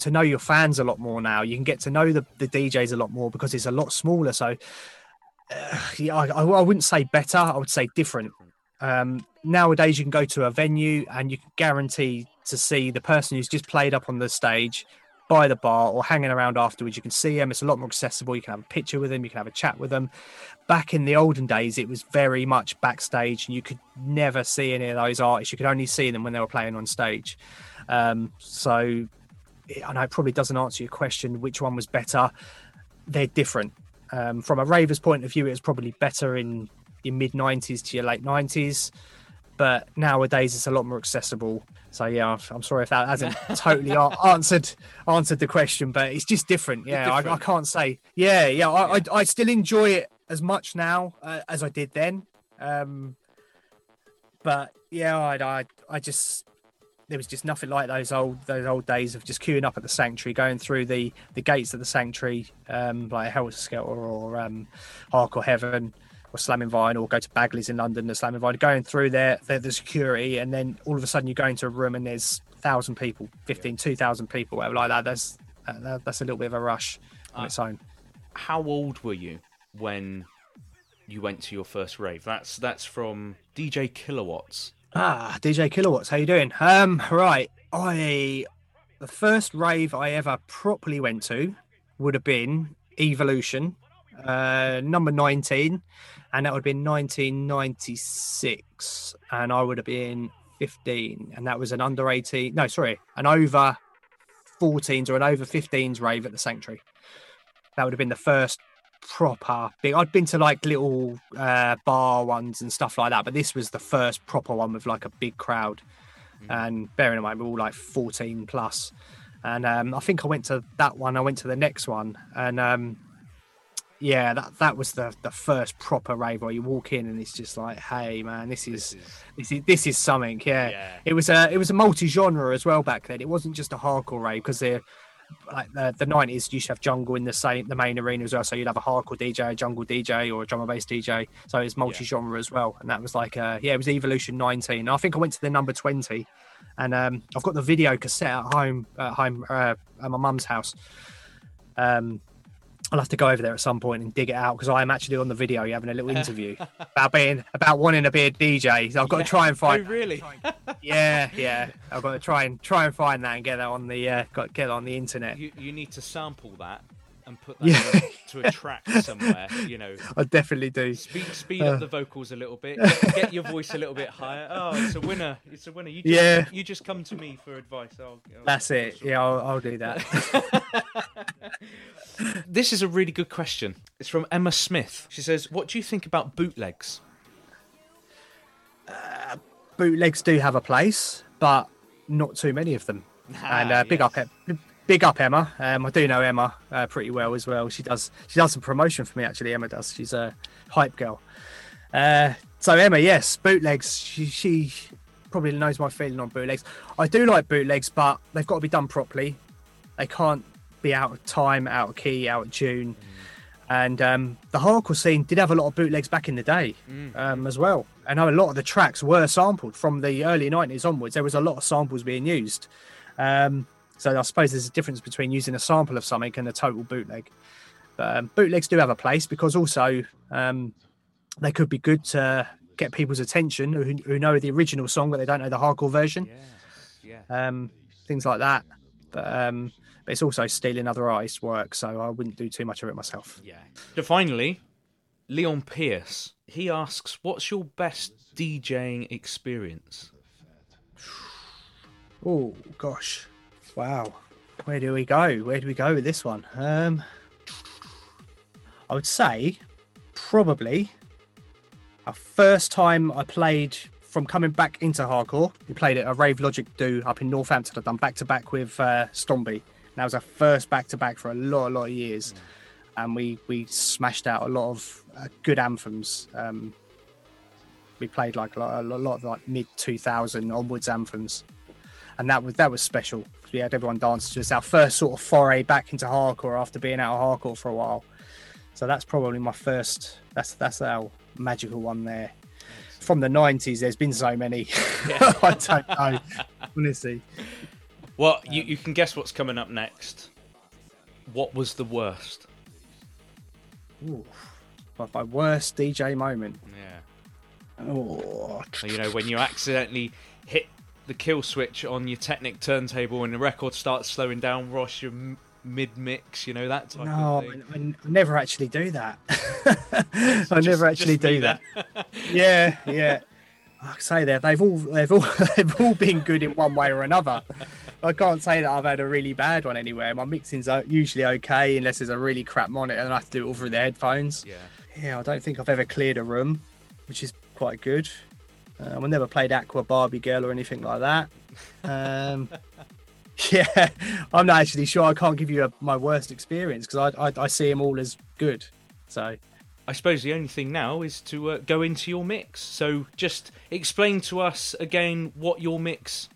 to know your fans a lot more now. You can get to know the, the DJs a lot more because it's a lot smaller. So, yeah, I, I I wouldn't say better. I would say different. Um, nowadays, you can go to a venue and you can guarantee to see the person who's just played up on the stage by the bar or hanging around afterwards. You can see them. It's a lot more accessible. You can have a picture with them. You can have a chat with them. Back in the olden days, it was very much backstage, and you could never see any of those artists. You could only see them when they were playing on stage. Um, so, I know it probably doesn't answer your question. Which one was better? They're different. Um, from a raver's point of view, it was probably better in your mid 90s to your late 90s but nowadays it's a lot more accessible. So yeah I'm- sorry if that hasn't totally answered answered the question but it's just different. Yeah I, I can't say yeah yeah I, I, I still enjoy it as much now uh, as i did then. Um but yeah I, I i just there was just nothing like those old those old days of just queuing up at the sanctuary, going through the the gates of the sanctuary, um, like Helter Skelter or um, Hardcore Heaven or Slamming Vinyl, or go to Bagley's in London, the Slamming Vinyl, going through there, the, the security, and then all of a sudden you go into a room and there's thousand people, 15, 2,000 people, whatever like that. That's that, that's a little bit of a rush on Uh, its own. How old were you when you went to your first rave? That's that's from DJ Kilowatts. Ah, DJ Kilowatts, how you doing? Um, right, I the first rave I ever properly went to would have been Evolution, uh, number nineteen, and that would have been nineteen ninety six, and I would have been fifteen, and that was an under eighteen, no, sorry, an over 14s or an over 15s rave at the Sanctuary. That would have been the first proper big. I'd been to like little uh, bar ones and stuff like that, but this was the first proper one with like a big crowd. And bearing in mind, we're all like 14 plus. And um, I think I went to that one. I went to the next one, and um, yeah, that that was the the first proper rave where you walk in and it's just like, hey man, this is this is this is something. Yeah, it was a it was a multi genre as well back then. It wasn't just a hardcore rave because they're like the, the 90s used to have jungle in the same the main arena as well. So you'd have a hardcore dj a jungle dj or a drum and bass dj so it's multi-genre as well. And that was like uh yeah it was evolution 19 i think i went to the number 20 and um i've got the video cassette at home at home uh, at my mum's house. Um I'll have to go over there at some point and dig it out because I am actually on the video You're having a little interview about being about wanting to be a DJ. So I've got to try and find. Oh, really? Yeah, yeah. I've got to try and try and find that and get that on the uh, got get it on the internet. You, you need to sample that and put that Yeah. to a track somewhere. You know, I definitely do. speed speed Uh. up the vocals a little bit, get, get your voice a little bit higher. Oh, it's a winner! It's a winner. You just, Yeah. you just come to me for advice. I'll, I'll- That's it. Yeah, I'll, I'll do that. This is a really good question. It's from Emma Smith. She says, "What do you think about bootlegs?" Bootlegs do have a place, but not too many of them. and uh, big up, big up Emma. Um, I do know Emma uh, pretty well as well. She does she does some promotion for me actually. Emma does. She's a hype girl. Uh, so Emma, yes, bootlegs. She, she probably knows my feeling on bootlegs. I do like bootlegs, but they've got to be done properly. They can't be out of time, out of key, out of tune. And um, the hardcore scene did have a lot of bootlegs back in the day um, as well. I know a lot of the tracks were sampled from the early 90s onwards. There was a lot of samples being used. Um, so I suppose there's a difference between using a sample of something and a total bootleg. But um, bootlegs do have a place because also um, they could be good to get people's attention who, who know the original song but they don't know the hardcore version. Yeah. Um, things like that. But, um, but it's also stealing other artists' work, so I wouldn't do too much of it myself. Yeah. So finally, Leon Pierce. He asks, "What's your best DJing experience?" Oh gosh, wow. Where do we go? Where do we go with this one? Um, I would say probably a first time I played from coming back into hardcore. We played at a Rave Logic do up in Northampton. I've done back to back with uh. That was our first back to back for a lot, a lot of years, and we we smashed out a lot of uh, good anthems. Um, we played like a lot, a lot of like mid 2000 onwards anthems and that was that was special. We had everyone dance to us. Our first sort of foray back into hardcore after being out of hardcore for a while. So that's probably my first. That's that's our magical one there. From the '90s, there's been so many. I don't know, honestly. Well, you, um, you can guess what's coming up next. What was the worst? Ooh, my, my worst DJ moment. Yeah. Oh, You know, when you accidentally hit the kill switch on your Technic turntable and the record starts slowing down, Ross, you're m- mid mix, you know, that type no, of I, thing. I never actually do that. I never actually do that. yeah, yeah. I say that they've all they've all they've all been good in one way or another. I can't say that I've had a really bad one anywhere. My mixing's o- usually okay unless there's a really crap monitor and I have to do it all through the headphones. Yeah. Yeah, I don't think I've ever cleared a room, which is quite good. Um, I never played Aqua Barbie Girl or anything like that. Um, yeah, I'm not actually sure. I can't give you a, my worst experience because I, I I see them all as good. So I suppose the only thing now is to uh, go into your mix. So just explain to us again what your mix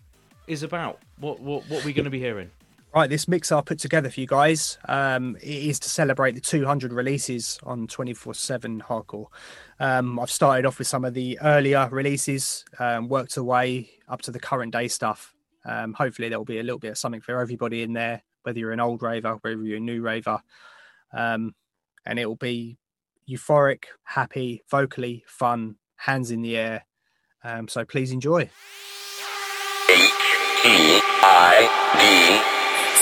is about. What what what we're going to be hearing. Right, this mix I put together for you guys um, is to celebrate the 200 releases on 24/7 Hardcore. Um, I've started off with some of the earlier releases, um, worked away up to the current day stuff. Um, hopefully, there will be a little bit of something for everybody in there, whether you're an old raver, whether you're a new raver, um, and it will be euphoric, happy, vocally fun, hands in the air. Um, so please enjoy.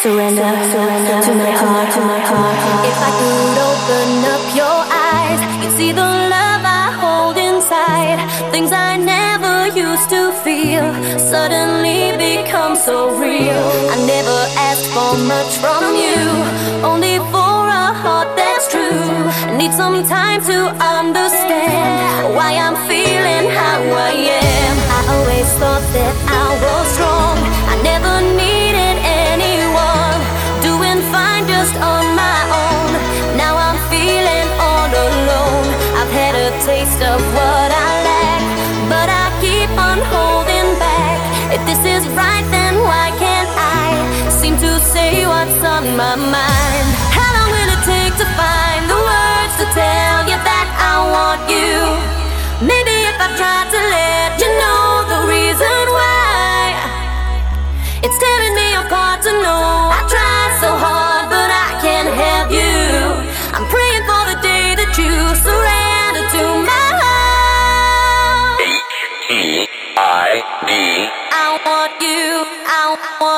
Surrender, surrender to my heart, to my heart. If I could open up your eyes, you'd see the love I hold inside. Things I never used to feel suddenly become so real. I never asked for much from you, only for a heart that's true. I need some time to understand why I'm feeling how I am. I always thought that I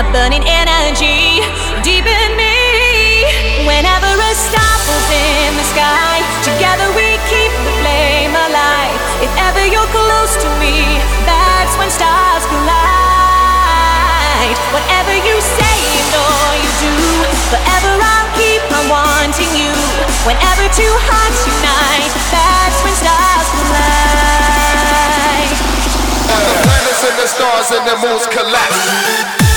a burning energy deep in me. Whenever a star falls in the sky, together we keep the flame alive. If ever you're close to me, that's when stars collide. Whatever you say and all you do, forever I'll keep on wanting you. Whenever two hearts unite, that's when stars collide. When the planets and the stars and the moons collapse.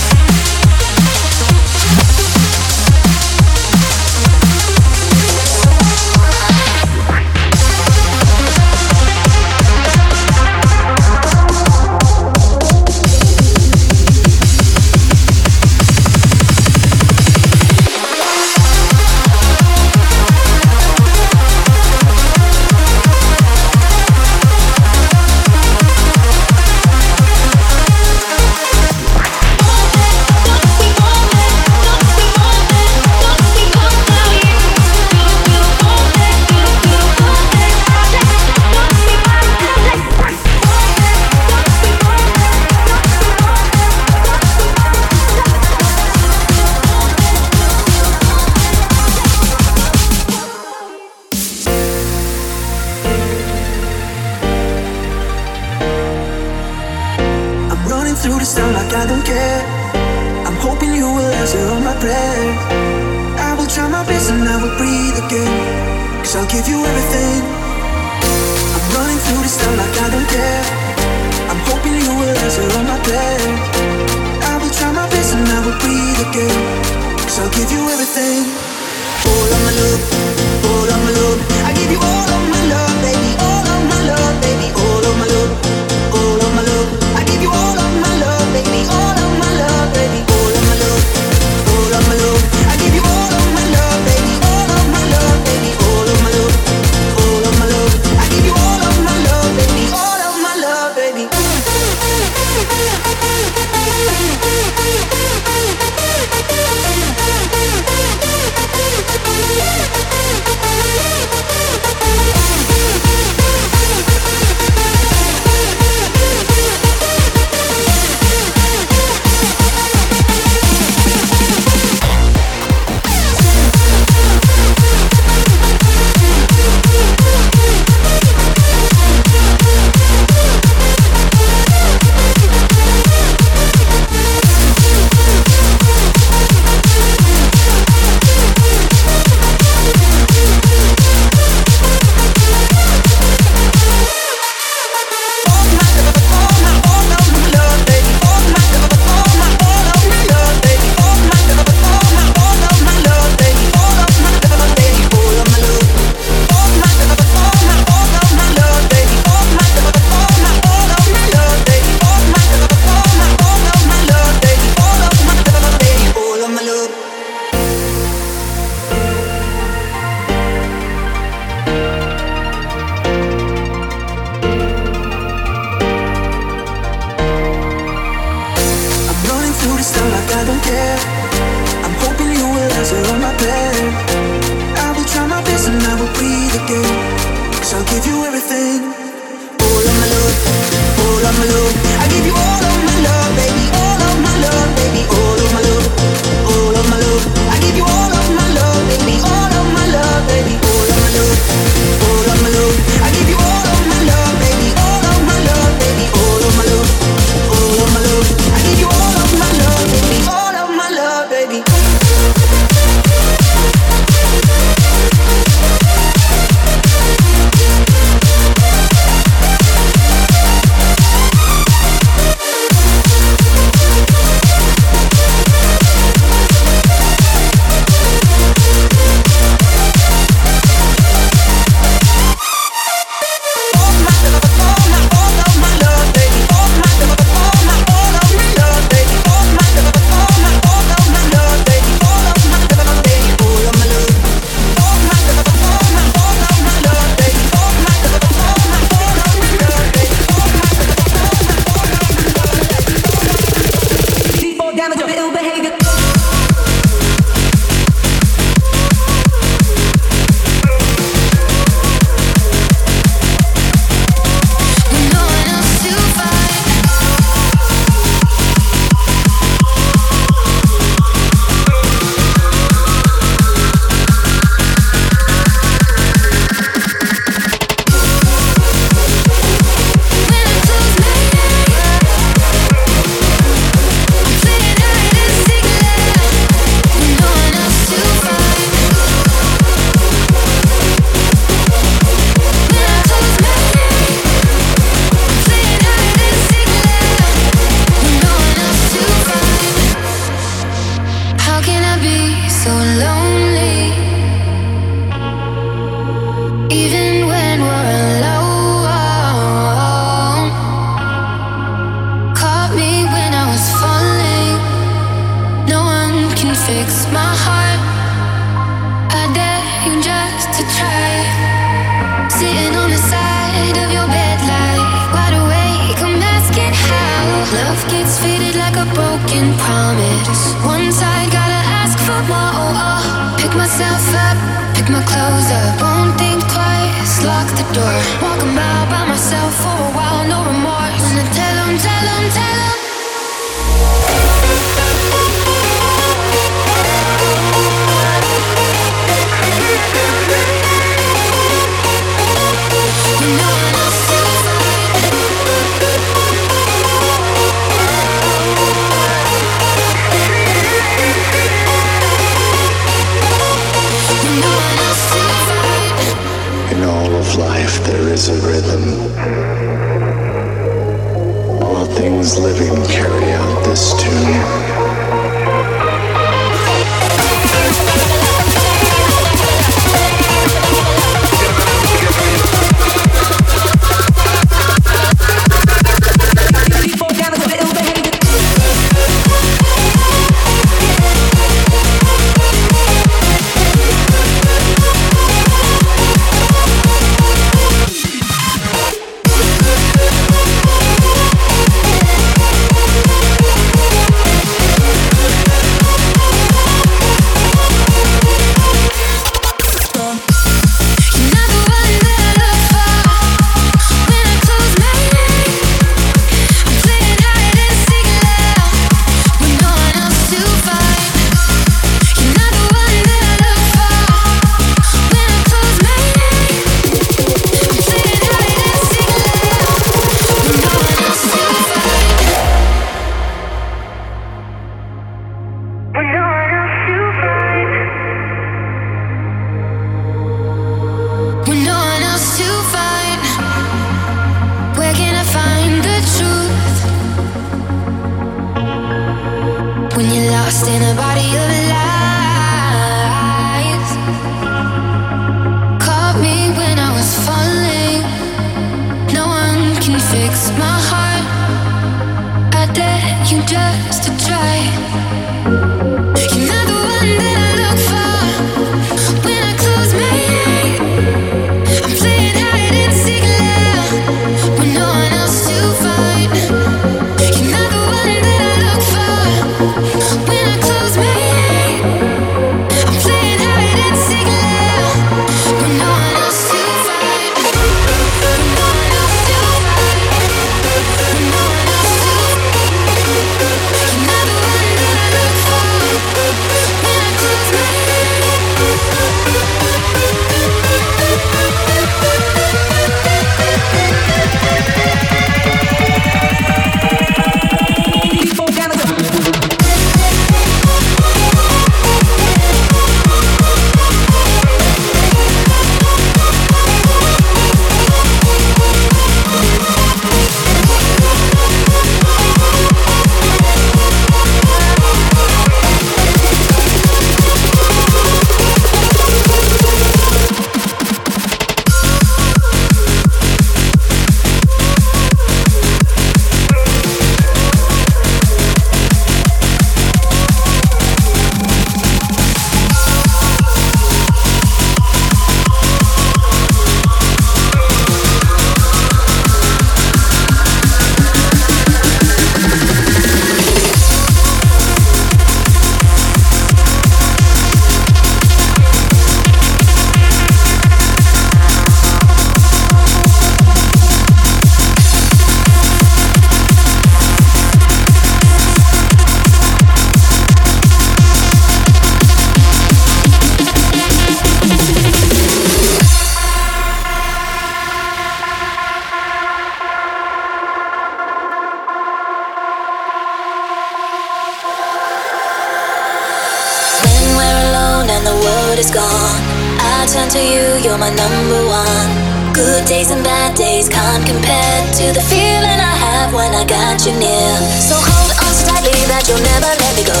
Can't compare to the feeling I have when I got you near. So hold on so tightly that you'll never let me go.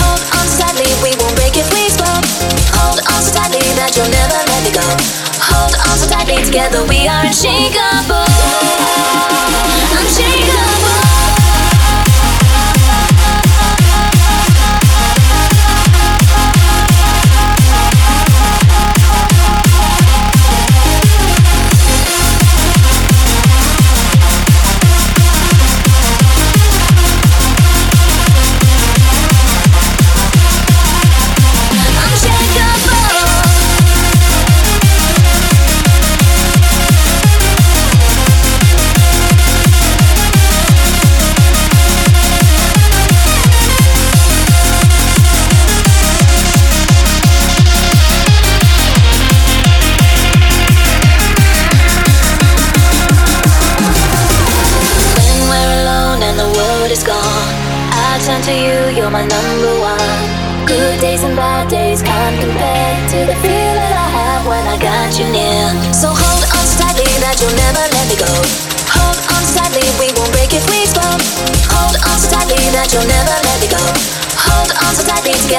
Hold on so tightly, we won't break if we explode. Hold on so tightly that you'll never let me go. Hold on so tightly, together we are unshakable. Unshakable.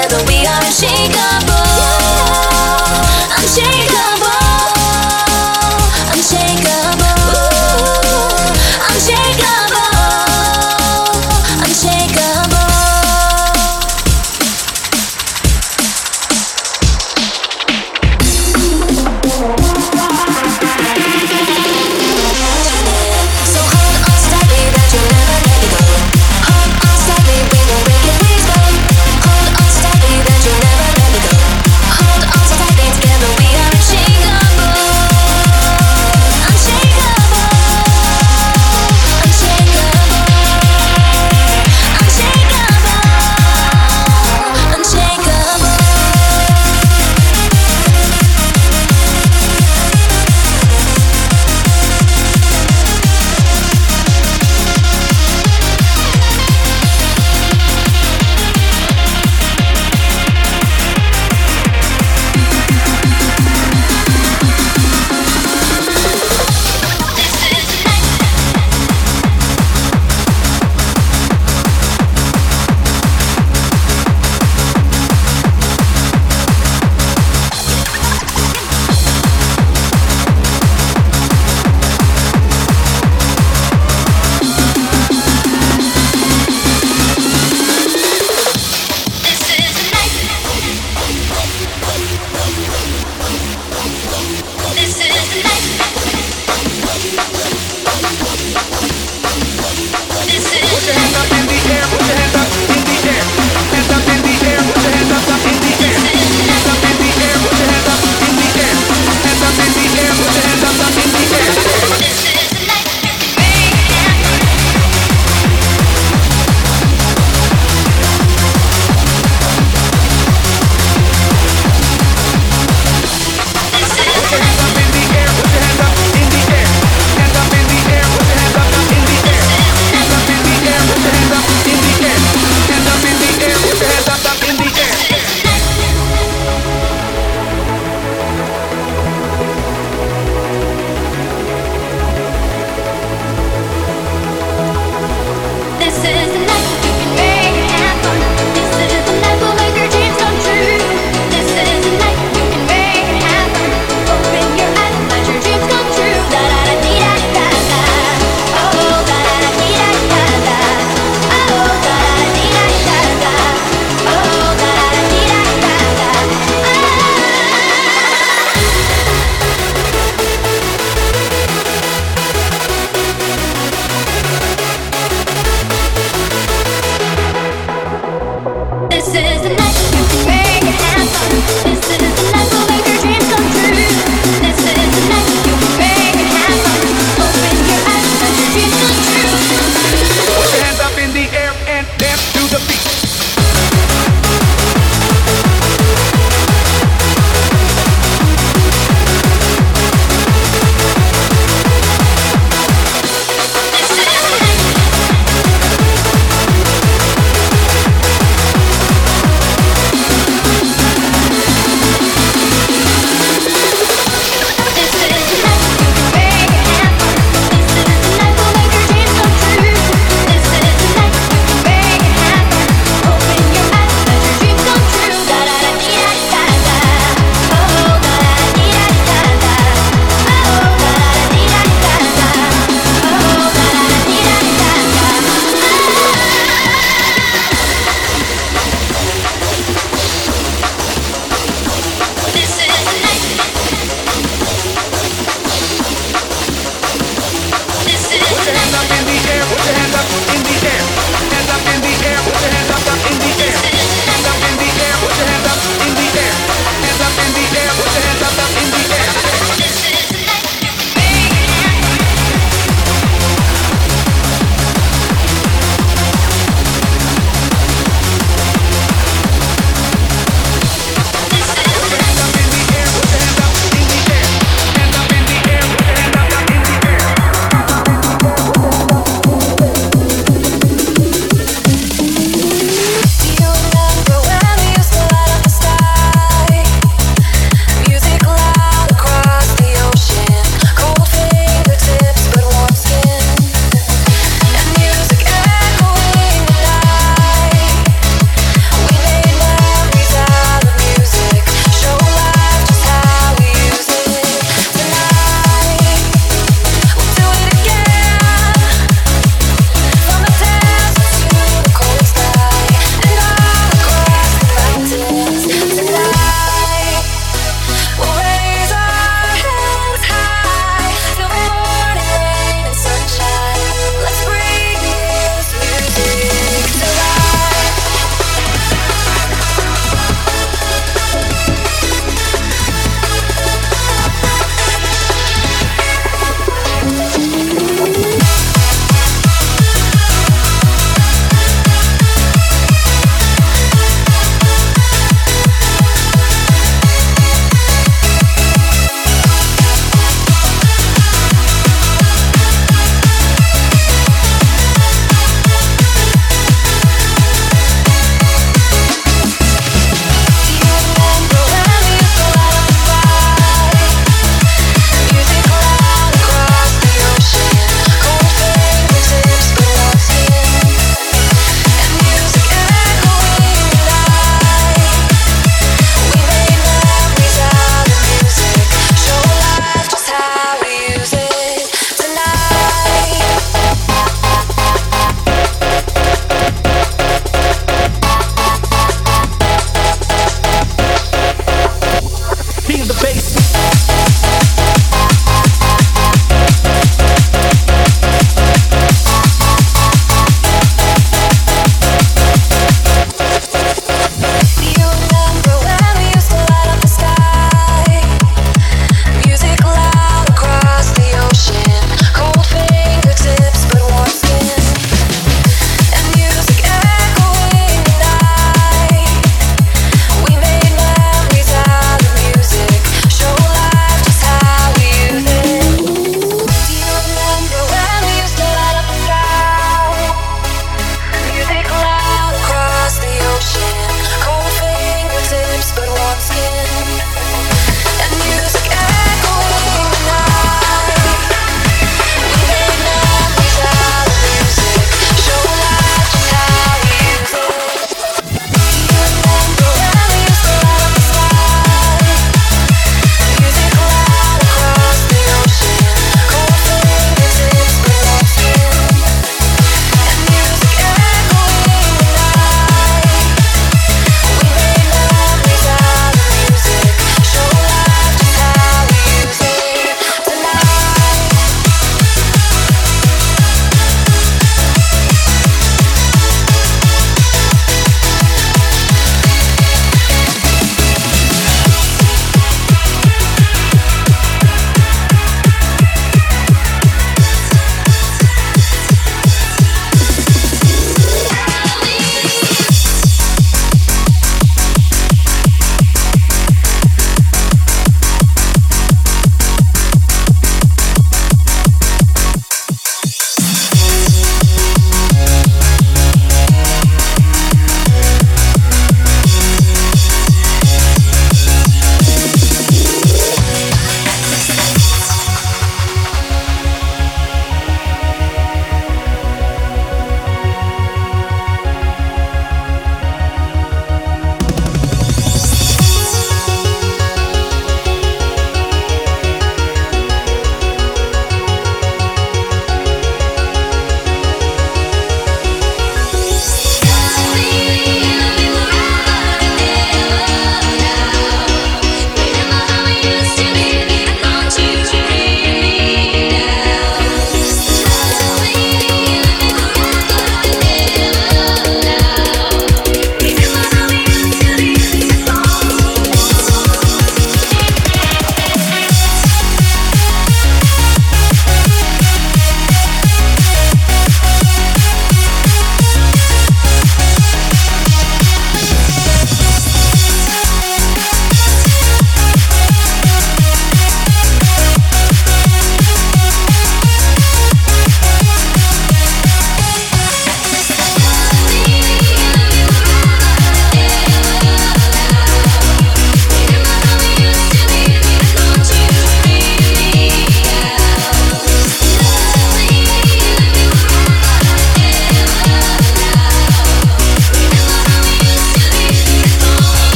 Together we are unshakable.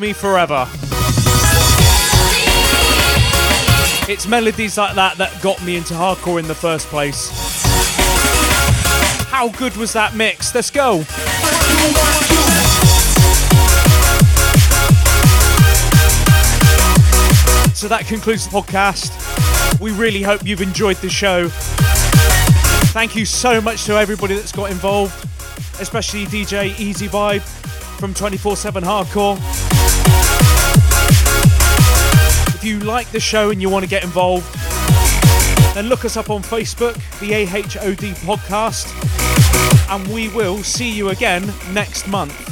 Me Forever. It's melodies like that that got me into hardcore in the first place. How good was that mix? Let's go. So that concludes the podcast. We really hope you've enjoyed the show. Thank you so much to everybody that's got involved, especially DJ EazyVibe from 24 7 Hardcore. If you like the show and you want to get involved, then look us up on Facebook, the AHOD podcast, and we will see you again next month.